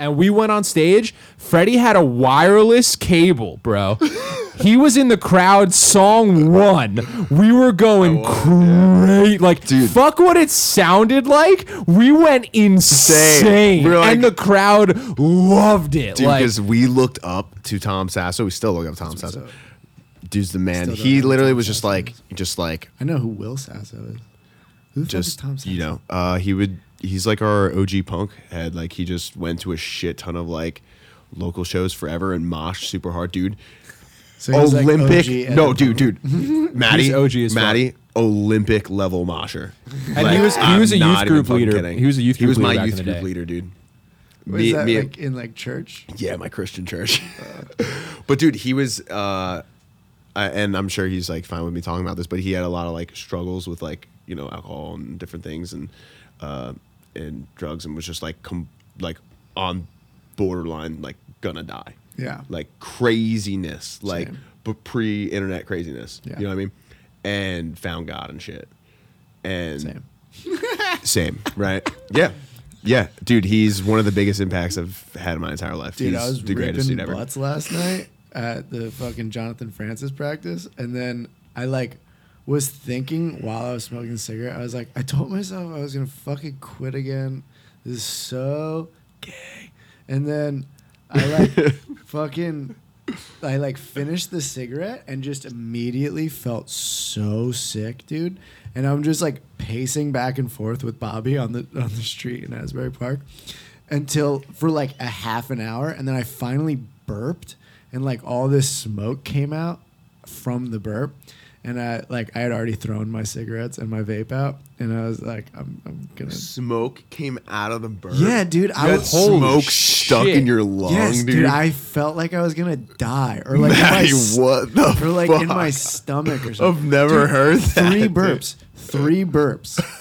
and we went on stage freddie had a wireless cable bro he was in the crowd song one we were going oh, great like Dude. fuck what it sounded like we went insane We were like- and the crowd loved it Dude, like because we looked up to Tom Sasso. We still look up to Tom Sasso. Dude's the man. Still don't He know who literally Tom was just Sasso like, is. just like, I know who Will Sasso is. Who the fuck is just Tom Sasso? you know, uh, he would. He's like our OG punk head. Like he just went to a shit ton of like local shows forever and mosh super hard, dude. So he's like Olympic. OG and- no, dude, dude. Matty, He's OG as fuck. Matty, Olympic level mosher. And he was- he was a youth not even group fucking leader. kidding. He was a youth He group was my leader back youth in the group day. leader, dude. Was Me- that me- like in like church? Yeah, my Christian church. but dude, he was, uh, I, and I'm sure he's like fine with me talking about this, but he had a lot of like struggles with like you know alcohol and different things and uh, and drugs, and was just like com- like on borderline like gonna die. Yeah. like craziness, like but pre-internet craziness. Yeah. You know what I mean? And found God and shit. And Same. same, right? yeah. Yeah, dude, he's one of the biggest impacts I've had in my entire life. Dude, he's I was the greatest dude ripping ever. butts last night at the fucking Jonathan Francis practice, and then I like was thinking while I was smoking a cigarette, I was like, I told myself I was gonna fucking quit again. This is so gay, and then I like fucking. I like finished the cigarette and just immediately felt so sick, dude. And I'm just like pacing back and forth with Bobby on the on the street in Asbury Park until for like a half an hour, and then I finally burped, and like all this smoke came out from the burp, and I like I had already thrown my cigarettes and my vape out, and I was like, I'm, I'm gonna. Smoke came out of the burp. Yeah, dude, I You had was Holy smoke stuck in your lung, yes, dude. dude. I felt like I was gonna die, or like in my, what the or like fuck? in my stomach or something. I've never Dude, heard that. Three dude. burps, three burps.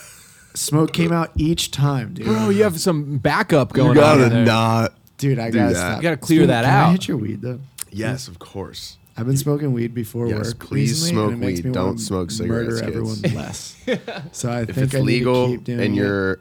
Smoke came out each time, dude. Bro, you have some backup You going on. You gotta there. not. dude, I gotta that. stop. You gotta clear Dude, that can I out. hit your weed though. Yes, of course. I've been smoking weed before Yes, work. please recently, smoke and it makes weed. Me Don't wanna smoke cigarettes, Murder kids. everyone less. So I If think it's I need legal to keep doing and it. you're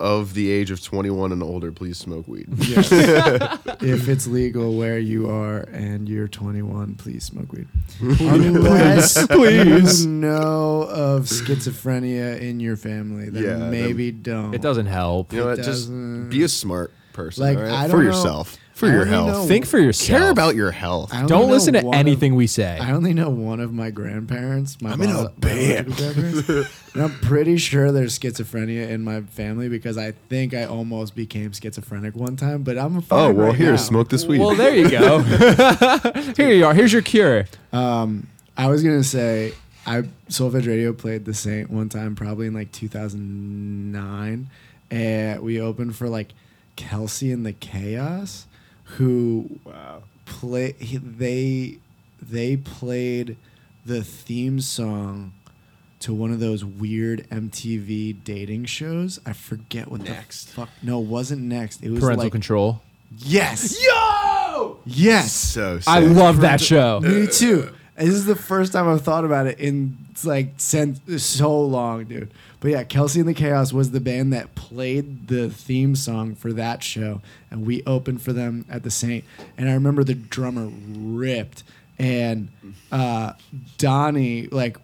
of the age of 21 and older, please smoke weed. Yes. if it's legal where you are and you're 21, please smoke weed. Unless Please. you know of schizophrenia in your family, then Yeah, then- maybe don't. It doesn't help. You know It what? Just doesn't- be a smart person, Like, all right? I for don't know- yourself, for I your only health. know- Think for yourself. Care about your health. I only Don't know listen to one of- anything we say. I only know one of my grandparents. My I'm in a band. and I'm pretty sure there's schizophrenia in my family because I think I almost became schizophrenic one time. But I'm fine Oh well, right here, now. smoke this weed. Well, there you go. Here you are. Here's your cure. Um, I was gonna say I Solfege Radio played the Saint one time, probably in like 2009, and we opened for like Kelsey and the Chaos, who wow. play he, they they played the theme song to one of those weird MTV dating shows. I forget what Next. the fuck. No, it wasn't next. It was Parental like control. yes, Yo! yes. So sick. I love that show. Me too. This is the first time I've thought about it in like since so long, dude. But yeah, Kelsey and the Chaos was the band that played the theme song for that show, and we opened for them at the Saint. And I remember the drummer ripped, and uh, Donnie like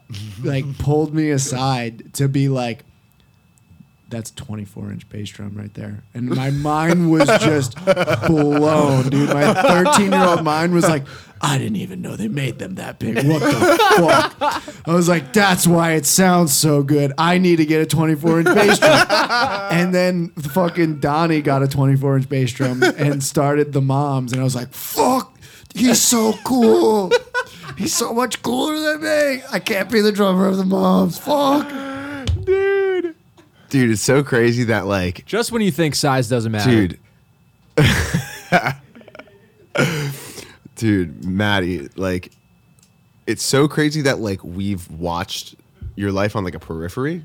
like pulled me aside to be like, that's 24 inch bass drum right there. And my mind was just blown, dude. My 13 year old mind was like, I didn't even know they made them that big. What the fuck? I was like, that's why it sounds so good. I need to get a 24 inch bass drum. And then fucking Donnie got a 24 inch bass drum and started the moms. And I was like, fuck, he's so cool. He's so much cooler than me. I can't be the drummer of the moms. Fuck. Dude. It's so crazy that like, Just when you think size doesn't matter. dude. dude, Matty, like, it's so crazy that like we've watched your life on like a periphery,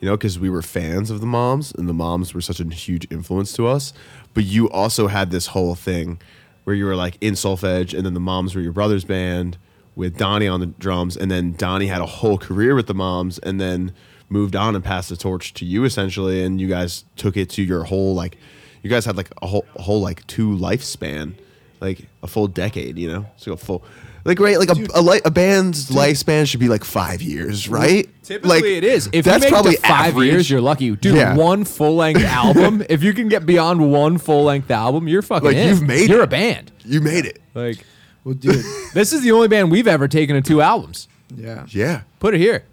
you know, because we were fans of the moms and the moms were such a huge influence to us. But you also had this whole thing where you were like in Solfege, and then the moms were your brother's band with Donnie on the drums, and then Donnie had a whole career with the moms, and then moved on and passed the torch to you essentially, and you guys took it to your whole like, you guys had like a whole a whole like two lifespan, like a full decade, you know, so a full. Like right, like a, a, li- a band's lifespan should be like five years, right? Typically, like, it is. If that's you make probably it to five average. years, you're lucky. Dude, Yeah. one full length album. If you can get beyond one full length album, you're fucking Like, in. you've made You're it. a band. You made it. Like Well, dude. this is the only band we've ever taken to two albums. Yeah. Yeah. Put it here.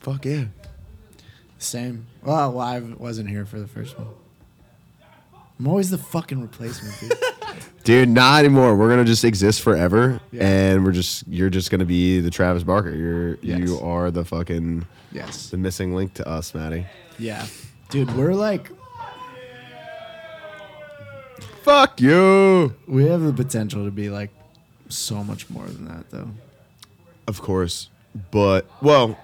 Fuck yeah. Same. Well, well, I wasn't here for the first one. I'm always the fucking replacement, dude. Dude, not anymore. We're gonna just exist forever, Yeah. and we're just you're just gonna be the Travis Barker. You're Yes. you are the fucking yes. the missing link to us, Matty. Yeah. Dude, we're like, Fuck you. we have the potential to be like so much more than that, though. Of course, but well,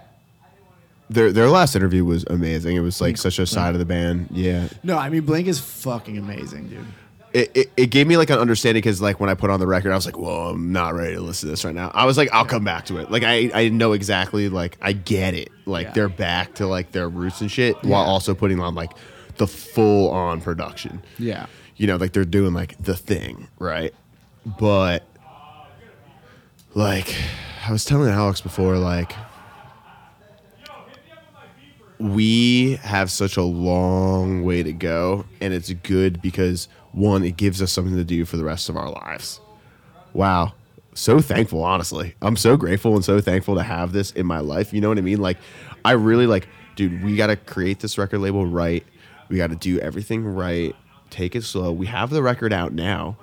their their last interview was amazing. It was like such a side of the band. Yeah, No, I mean, Blink is fucking amazing, dude. it, it, it gave me like an understanding because like when I put on the record, I was like, "Whoa, I'm not ready to listen to this right now." I was like, "I'll come back to it." Like I I know exactly like I get it. Like Yeah. they're back to like their roots and shit while also putting on like the full on production. Yeah. You know, like they're doing like the thing, right? But like I was telling Alex before, like we have such a long way to go and it's good because one it gives us something to do for the rest of our lives. Wow. So thankful honestly. I'm so grateful and so thankful to have this in my life. You know what i mean? Like i really like dude we got to create this record label right. We got to do everything right. Take it slow. We have the record out now.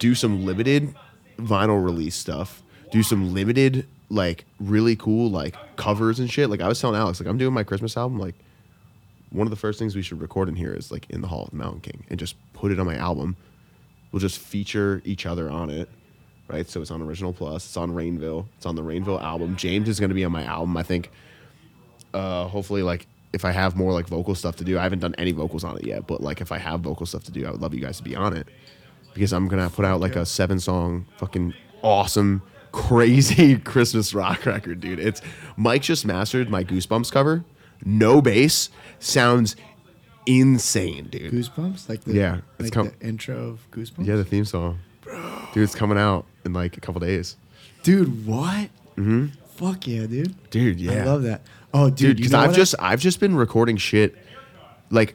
Do some limited vinyl release stuff. Do some limited like really cool like covers and shit. Like I was telling Alex, like I'm doing my Christmas album. Like one of the first things we should record in here is like in the Hall of the Mountain King and just put it on my album. We'll just feature each other on it, right? So it's on Original Plus. It's on Rainville. It's on the Rainville album. James is going to be on my album. I think. Uh, hopefully, like if I have more like vocal stuff to do, I haven't done any vocals on it yet. But like if I have vocal stuff to do, I would love you guys to be on it because I'm gonna put out like a seven song fucking awesome crazy Christmas rock record, dude. It's Mike just mastered my Goosebumps cover. No bass sounds insane, dude. Goosebumps, like the Yeah, it's like com- the intro of Goosebumps. Yeah, the theme song, bro. dude. It's coming out in like a couple days, dude, what? Mm-hmm. Fuck yeah, dude. dude. Yeah, I love that. Oh, dude, Because I've what I- just I've just been recording shit, like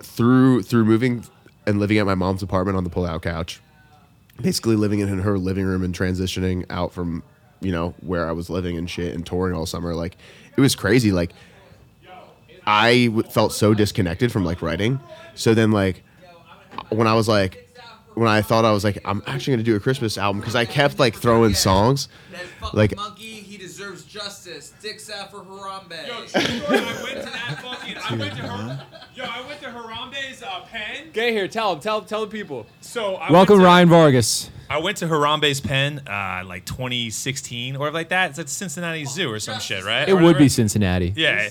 through through moving and living at my mom's apartment on the pull-out couch, basically living in her living room and transitioning out from you know where I was living and shit and touring all summer. Like it was crazy. Like I w- felt so disconnected from like writing. So then like when I was like when I thought I was like I'm actually gonna do a Christmas album because I kept like throwing songs. Like- monkey, he deserves justice. Dicks out for Harambe. Yo, true story, I went to that fucking. I went to her. Yo, I went to Harambe's uh, pen. Get here. Tell him. Tell tell the people. So I Welcome, went to, Ryan Vargas. I went to Harambe's pen, uh, like 2016 or like that. It's at Cincinnati Zoo or some shit, right? It Or would whatever. be Cincinnati. Yeah,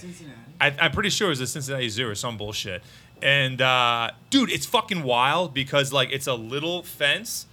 I, I'm pretty sure it was the Cincinnati Zoo or some bullshit. And uh, dude, it's fucking wild because like it's a little fence,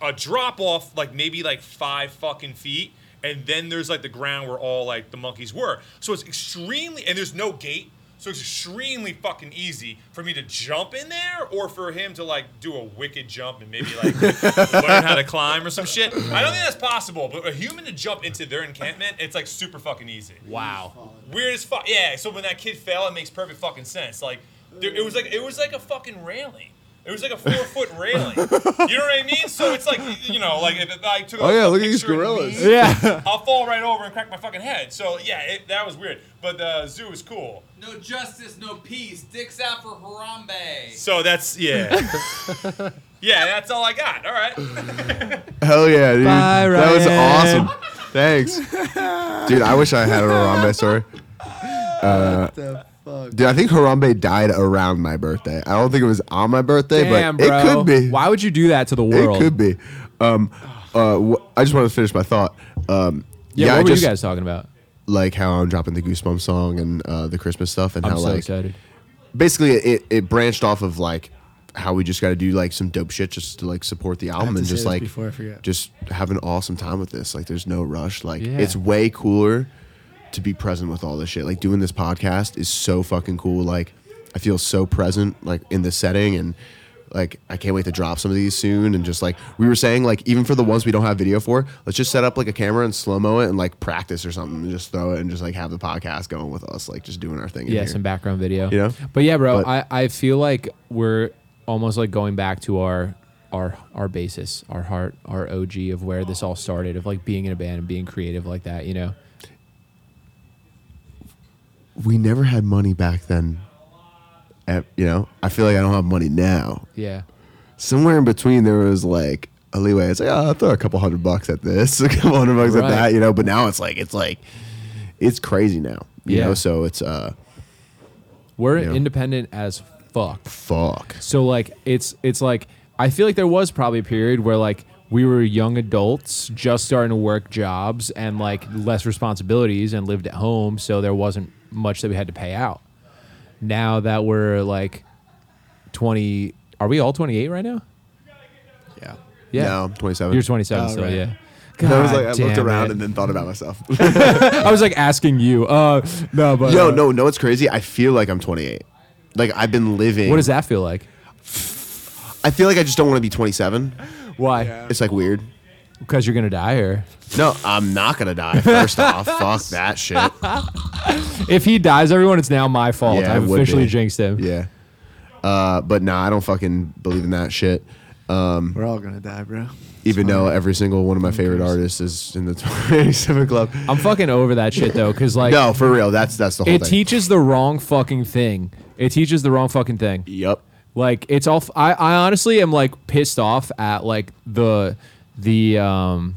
a drop off like maybe like five fucking feet, and then there's like the ground where all like the monkeys were. So it's extremely and there's no gate. So it's extremely fucking easy for me to jump in there or for him to like do a wicked jump and maybe like learn how to climb or some shit. I don't think that's possible, but a human to jump into their encampment, it's like super fucking easy. Wow. Weird as fuck. Yeah. So when that kid fell, it makes perfect fucking sense. Like, there, it was like it was like a fucking railing. It was like a four foot railing. You know what I mean? So it's like you know, like if I took. a- Oh, yeah, look at these picture of gorillas. me, Yeah. I'll fall right over and crack my fucking head. So yeah, it, that was weird. But the zoo is cool. No justice, no peace. Dicks out for Harambe. So that's yeah. yeah, that's all I got. All right. Hell yeah, dude. Bye, that was Ryan. awesome. Thanks. Dude, I wish I had a Harambe story. What the uh, fuck? Dude, I think Harambe died around my birthday. I don't think it was on my birthday, Damn, but bro. it could be. Why would you do that to the world? It could be. Um, uh, wh- I just want to finish my thought. Um, Yeah. I what were just you guys talking about? like how I'm dropping the Goosebumps song and uh, the Christmas stuff, and I'm how so like excited. basically it, it branched off of like how we just got to do like some dope shit just to like support the album and just like before I forget. just have an awesome time with this. Like, there's no rush. Like, Yeah. it's way cooler to be present with all this shit. Like, doing this podcast is so fucking cool. Like, I feel so present, like, in the setting, and like, I can't wait to drop some of these soon. And just like we were saying, like, even for the ones we don't have video for, let's just set up like a camera and slow mo it and like practice or something, and just throw it and just like have the podcast going with us, like, just doing our thing. in Yeah, some background video. You know? But yeah, bro, But- I, I feel like we're almost like going back to our our our basis, our heart, our OG of where this all started, of like being in a band and being creative like that, you know? We never had money back then. At, you know, I feel like I don't have money now. Yeah. somewhere in between there was like a leeway. It's like, oh, I'll throw a couple hundred bucks at this, a couple hundred bucks Right. at that, you know. But now it's like it's like it's crazy now, you Yeah. know. So it's uh, We're Yeah. independent as fuck. fuck. So like it's it's like I feel like there was probably a period where like we were young adults just starting to work jobs and like less responsibilities and lived at home, so there wasn't much that we had to pay out. Now that we're like 20 are we all 28 right now? Yeah. Yeah. No, I'm 27. You're 27 Oh, still, right. yeah. I was like, I looked around it. and then thought about myself. I was like asking you. Uh no, but Yo, uh, no, no, it's crazy. I feel like I'm 28. Like I've been living. What does that feel like? I feel like I just don't want to be 27. Why? It's like weird. Because you're gonna die, or No, I'm not gonna die. First off, fuck that shit. if he dies, everyone, it's now my fault. Yeah, I've would officially be. jinxed him. Yeah. Uh, but nah, I don't fucking believe in that shit. We're all gonna die, bro. Even though every single one of my favorite artists is in the 27 club. I'm fucking over that shit though, because like No, for real. That's that's the whole thing. it thing. teaches the wrong fucking thing. It teaches the wrong fucking thing. Yep. Like it's all. f- I I honestly am like pissed off at like the the um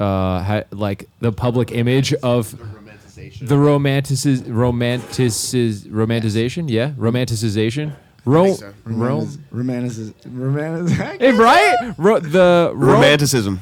uh ha- like the public image of romanticization. the romanticiz romanticiz romanticization? Yeah romanticization. Ro- so. Ro- Romantic, romantic, Eh, right? Ro- the ro- Romanticism.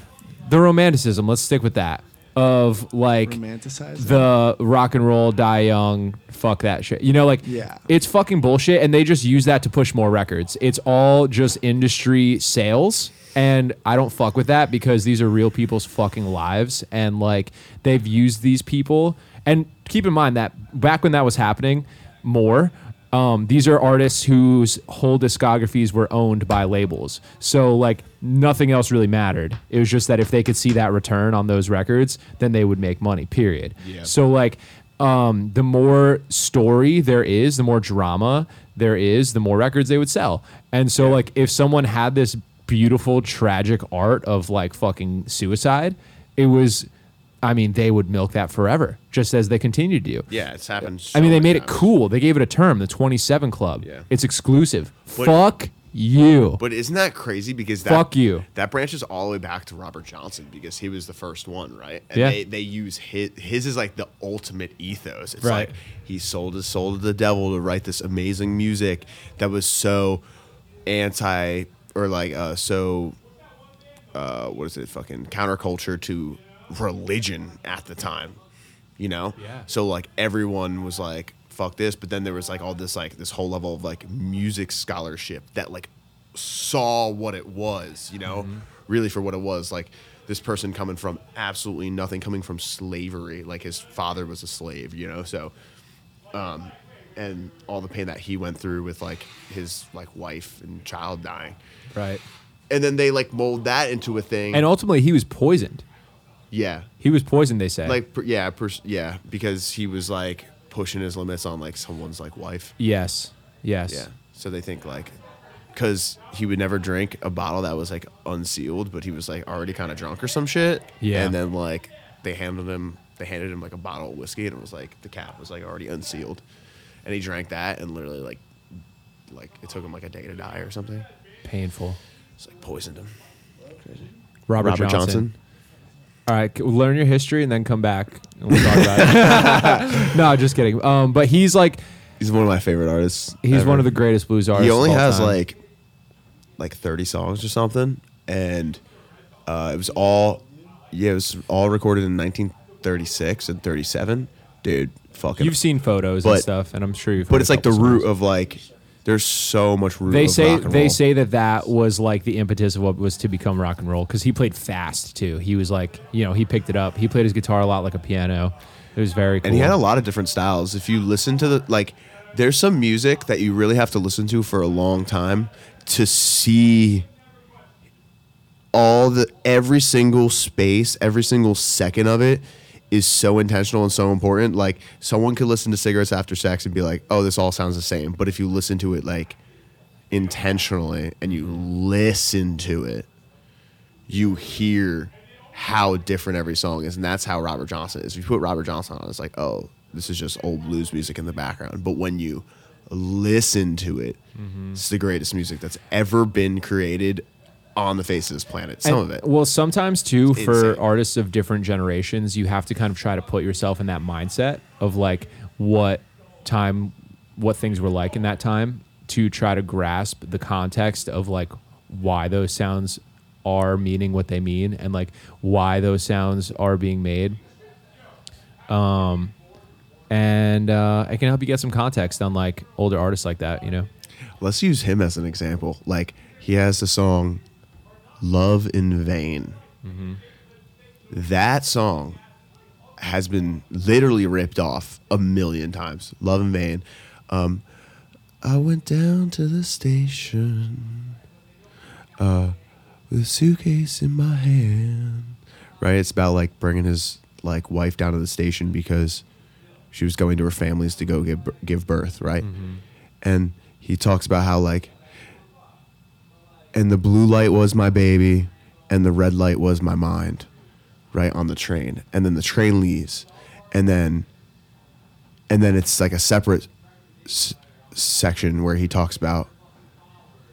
the romanticism. Let's stick with that. Of like the rock and roll die young fuck that shit. You know like Yeah. it's fucking bullshit and they just use that to push more records. It's all just industry sales and i don't fuck with that because these are real people's fucking lives and like they've used these people and keep in mind that back when that was happening more um, these are artists whose whole discographies were owned by labels. So like nothing else really mattered. It was just that if they could see that return on those records, then they would make money. Period. Yeah. So like um, the more story there is, the more drama there is, the more records they would sell. And so like if someone had this beautiful tragic art of like fucking suicide, it was I mean, they would milk that forever, just as they continue to do. Yeah, it's happened. I mean, they made many it cool. They gave it a term, the 27 Club. Yeah. It's exclusive. But- Fuck you. But isn't that crazy? Because that, Fuck you. That branches all the way back to Robert Johnson because he was the first one, right? And Yeah. they, they use his his is like the ultimate ethos. It's Right. like he sold his soul to the devil to write this amazing music that was so anti or like uh so uh what is it fucking counterculture to religion at the time. You know? Yeah. So like everyone was like fuck this, but then there was like all this like this whole level of like music scholarship that like saw what it was, you know, really for what it was. Like this person coming from absolutely nothing, coming from slavery. Like his father was a slave, you know. So, um, and all the pain that he went through with like his like wife and child dying, right. and then they like mold that into a thing. And ultimately, he was poisoned. yeah, He was poisoned, they say. like per- yeah, pers- yeah, because he was like pushing his limits on like someone's like wife. yes. Yes. Yeah. So they think like, because he would never drink a bottle that was like unsealed, but he was like already kind of drunk or some shit. Yeah. And then like they handled him, they handed him like a bottle of whiskey, and it was like the cap was like already unsealed, and he drank that, and literally like, like it took him like a day to die or something. Painful. It's like poisoned him. Crazy. Robert, Robert Johnson. Johnson. All right, c- learn your history and then come back and we'll talk about it. no, just kidding. Um, but he's like, He's one of my favorite artists. he's ever. one of the greatest blues artists. he only of all has time. like like 30 songs or something and uh, it was all yeah it was all recorded in 1936 and 37 dude fucking You've seen photos and But- stuff, and I'm sure you've. but heard it's a like the couple root songs. of like there's so much root They of say rock and they roll. say that that was like the impetus of what was to become rock and roll because he played fast too. He was like, you know, he picked it up. He played his guitar a lot like a piano. It was very cool. and he had a lot of different styles if you listen to the like there's some music that you really have to listen to for a long time to see all the every single space every single second of it is so intentional and so important like someone could listen to cigarettes after sex and be like oh this all sounds the same but if you listen to it like intentionally and you listen to it you hear how different every song is, and that's how Robert Johnson is. If you put Robert Johnson on, it's like, oh, this is just old blues music in the background. But when you listen to it, mm-hmm. it's the greatest music that's ever been created on the face of this planet. Some And- of it. Well, sometimes too, It's for insane. artists of different generations, you have to kind of try to put yourself in that mindset of like what time, what things were like in that time to try to grasp the context of like why those sounds are meaning what they mean and like why those sounds are being made. Um, and uh, it can help you get some context on like older artists like that, you know. Let's use him as an example. Like he has the song "Love in Vain." That song has been literally ripped off a million times. "Love in Vain." Um, I went down to the station uh, with a suitcase in my hand. Right? It's about like bringing his like wife down to the station because she was going to her family's to go give give birth, right? And he talks about how like and the blue light was my baby and the red light was my mind, right on the train. And then the train leaves and then and then it's like a separate s- section where he talks about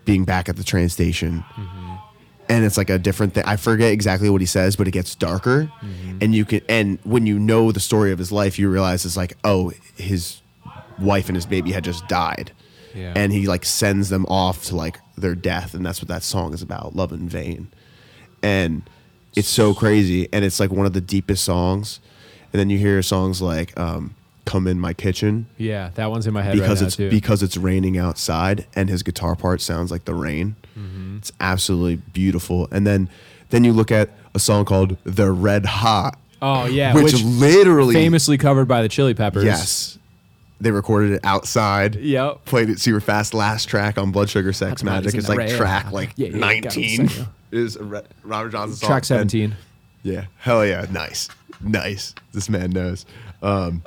being back at the train station and it's like a different thing. I forget exactly what he says, but it gets darker, Mm-hmm. and you can and when you know the story of his life, you realize it's like oh his wife and his baby had just died, Yeah. and he like sends them off to like their death, and that's what that song is about, love in vain, and it's so crazy, and it's like one of the deepest songs, and then you hear songs like um, "Come in My Kitchen." Yeah, that one's in my head because right now it's too. because it's raining outside and his guitar part sounds like the rain. Mm-hmm. It's absolutely beautiful. And then then you look at a song called "They're Red Hot," oh yeah, which, which, literally famously covered by the Chili Peppers. yes, they recorded it outside. Yep. Played it super fast. Last track on Blood Sugar Sex Magik is like track like Yeah, yeah, nineteen. Sing it. Is a Re- Robert Johnson song. Track And- seventeen. yeah. Hell yeah. Nice. Nice. This man knows. Um,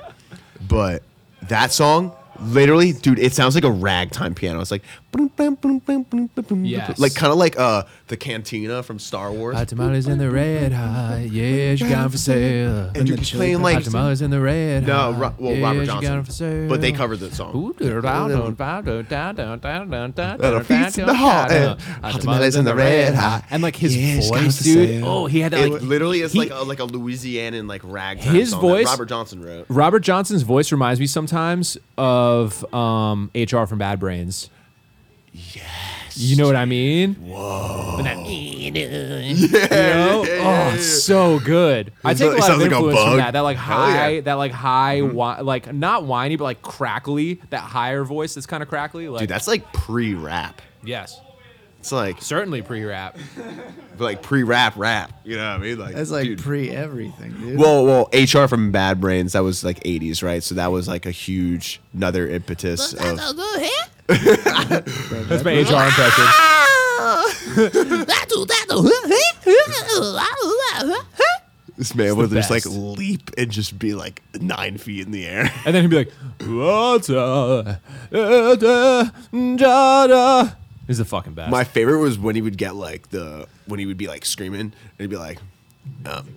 but that song, literally, dude, it sounds like a ragtime piano. It's like, Yes. like kind of like uh the cantina from Star Wars. Hot tamales in the red hot, yeah, she got 'em for sale. and you the keep Chili playing like Hot tamales in the red no, hot, Ro- well, yeah, Robert she got 'em Johnson, for sale. but they covered the song. Ooh, down, down, down, down, down, down, down, down, down, That down, a piece in the down, heart, down. and hot tamales in the red hot. And like his Yeah, she got 'em voice, for dude. sale. Oh, he had that It like literally is he- like a, like a Louisianan like ragtime. His song that voice- Robert Johnson wrote. Robert Johnson's voice reminds me sometimes of um, HR from Bad Brains. Yes. You know what I mean? Whoa. you know? oh, it's so good. I It take a lot of sounds like influence from that. That like high, yeah. that like high, mm-hmm. whi- like not whiny, but like crackly. That higher voice that's kind of crackly. Like Dude, that's like pre-rap. yes, It's like certainly pre-rap. like pre-rap rap. You know what I mean? Like That's like dude. pre everything, dude. Well, well, HR from Bad Brains, that was like 80s, right? So that was like a huge, another impetus of. That's my HR impression. This man would just like leap and just be like nine feet in the air. And then he'd be like, "What's up?" Da, da, da, da." He's the fucking best. My favorite was when he would get like the, when he would be like screaming and he'd be like, um,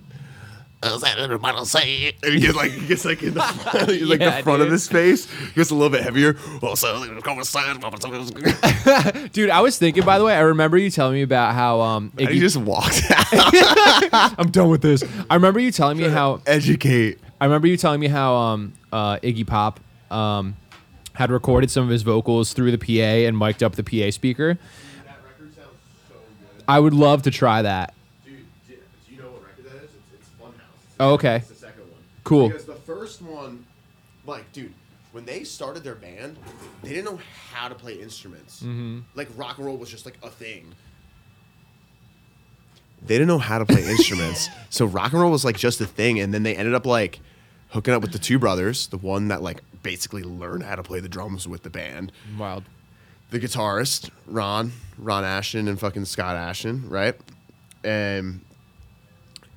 and he gets like he gets like in the like Yeah, the front of his face gets a little bit heavier. Also, Dude, I was thinking, by the way, I remember you telling me about how um, he Iggy, just walked out. I'm done with this. I remember you telling me how Educate. I remember you telling me how um, uh, Iggy Pop um, had recorded some of his vocals through the PA and mic'd up the PA speaker. So I would love to try that. Dude, do you know what record that is? It's, it's Funhouse. Oh, okay. It's the second one. Cool. Because the first one, like, dude, when they started their band, they didn't know how to play instruments. Mm-hmm. Like rock and roll was just like a thing. They didn't know how to play instruments, so rock and roll was like just a thing. And then they ended up like hooking up with the two brothers, the one that like basically learn how to play the drums with the band, Wild. the guitarist Ron, Ron Asheton, and fucking Scott Asheton, right? And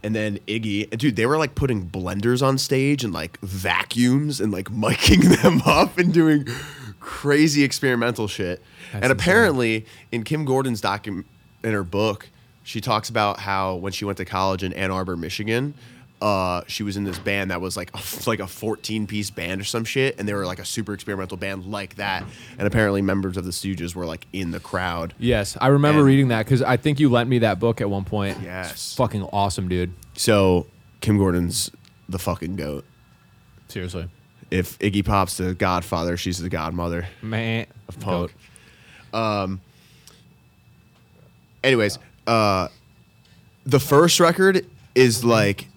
and then Iggy, and dude, they were like putting blenders on stage and like vacuums and like miking them up and doing crazy experimental shit. and insane. apparently, in Kim Gordon's document in her book, she talks about how when she went to college in Ann Arbor, Michigan, uh, she was in this band that was like a, like a 14 piece band or some shit, and they were like a super experimental band like that. And apparently, members of the Stooges were like in the crowd. Yes, I remember And- reading that because I think you lent me that book at one point. Yes. It's fucking awesome, dude. So Kim Gordon's the fucking goat. Seriously, If Iggy Pop's the godfather, she's the godmother. man. Of punk. Goat. Anyways, uh, the first record is like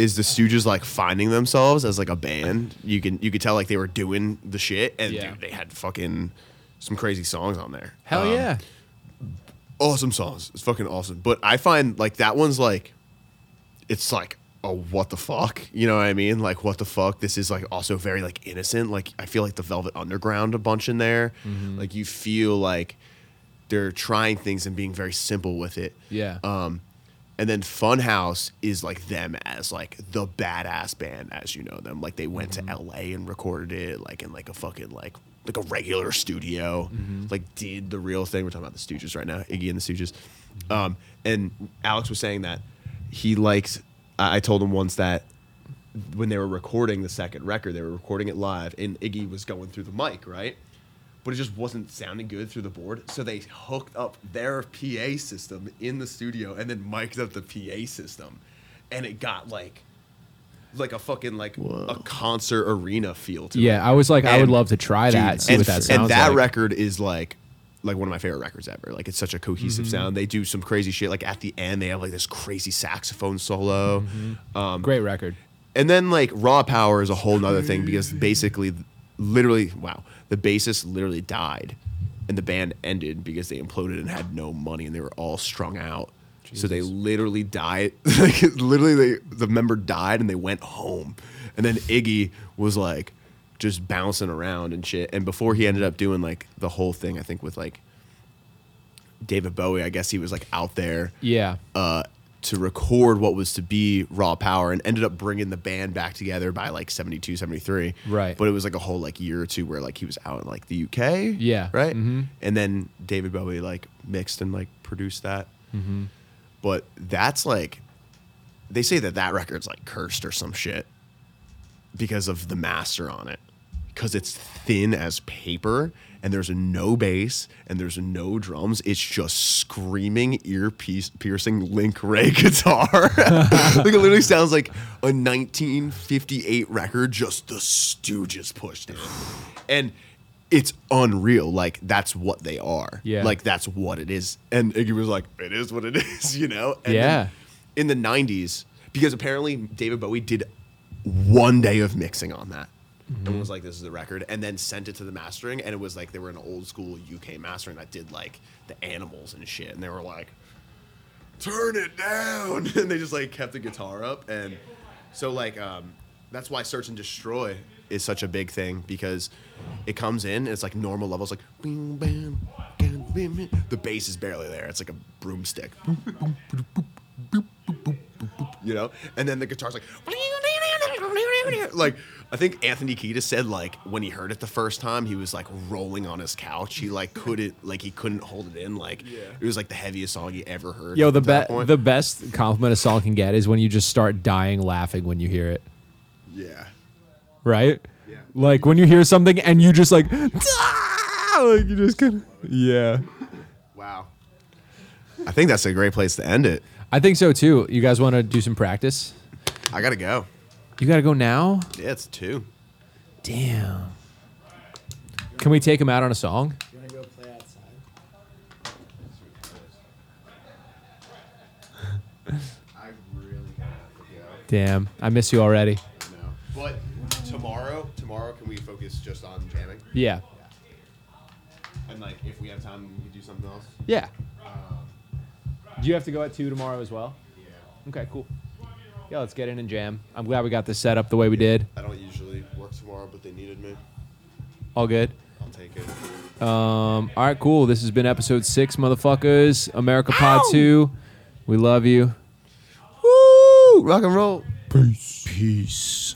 is the Stooges like finding themselves as like a band. You can you could tell like they were doing the shit, and Yeah. dude, they had fucking some crazy songs on there. Hell Um, yeah. awesome songs. It's fucking awesome. But I find like that one's like, it's like a what the fuck. You know what I mean? Like what the fuck. This is like also very like innocent. Like I feel like the Velvet Underground a bunch in there. Mm-hmm. Like you feel like they're trying things and being very simple with it. Yeah. Um, and then Funhouse is like them as like the badass band as you know them. Like they went Mm-hmm. to L.A. and recorded it like in like a fucking like like a regular studio. Mm-hmm. Like did the real thing. We're talking about the Stooges right now, Iggy and the Stooges. Mm-hmm. Um, and Alex was saying that he liked. I I told him once that when they were recording the second record, they were recording it live, and Iggy was going through the mic, right? But it just wasn't sounding good through the board. So they hooked up their PA system in the studio and then mic'd up the PA system, and it got like like a fucking like a concert arena feel to it. Yeah, I was like, I would love to try that. See and, what that sounds and that like. record is like like one of my favorite records ever. Like it's such a cohesive Mm-hmm. sound. They do some crazy shit. Like at the end, they have like this crazy saxophone solo. Um, Great record. and then like raw power is a whole nother thing because basically, literally, wow, the bassist literally died, and the band ended because they imploded and had no money and they were all strung out. So they literally died. like literally, they the member died and they went home, and then Iggy was like just bouncing around and shit. And before he ended up doing like the whole thing, I think with like David Bowie, I guess he was like out there Yeah. uh, to record what was to be Raw Power and ended up bringing the band back together by like 72, 73. Right. But it was like a whole like year or two where like he was out in like the UK. Yeah. Right. Mhm. And then David Bowie like mixed and like produced that. Mm-hmm. But that's like, they say that that record's like cursed or some shit because of the master on it. Because it's thin as paper and there's no bass and there's no drums. It's just screaming, ear piercing Link Wray guitar. like it literally sounds like a 1958 record, just the Stooges pushed in. And it's unreal. Like that's what they are. Yeah. Like that's what it is. And Iggy was like, it is what it is, you know? And Yeah. in the 90s, because apparently David Bowie did one day of mixing on that. And was like, this is the record. And then sent it to the mastering. And it was like they were an old school UK mastering that did like the animals and shit. And they were like, turn it down. And they just like kept the guitar up. And so, like, um, that's why Search and Destroy is such a big thing because it comes in, and it's like normal levels, like, bing, bam, bam, bam, bam. the bass is barely there. It's like a broomstick. You know? And then the guitar's like, like, I think Anthony Kiedis said like when he heard it the first time, he was like rolling on his couch. He like couldn't like he couldn't hold it in. Like yeah. it was like the heaviest song he ever heard. Yo, the up to that be- point. the best compliment a song can get is when you just start dying laughing when you hear it. yeah. Right? Yeah. Like when you hear something and you just like, "Ah!" like you just kind of yeah. Wow. I think that's a great place to end it. I think so too. You guys want to do some practice? I gotta go. You got to go now. Yeah, it's two. Damn. Can we take him out on a song? You want to go play outside? I really have to go. Damn, I miss you already. No. But tomorrow, tomorrow, can we focus just on jamming? Yeah. And like, if we have time, we can do something else. Yeah. Um, do you have to go at two tomorrow as well? Yeah. Okay, cool. Yeah, let's get in and jam. I'm glad we got this set up the way we did. I don't usually work tomorrow, but they needed me. All good. I'll take it. Um, all right, cool. This has been episode six, motherfuckers. America Pod 2. We love you. Woo! Rock and roll. Peace. Peace.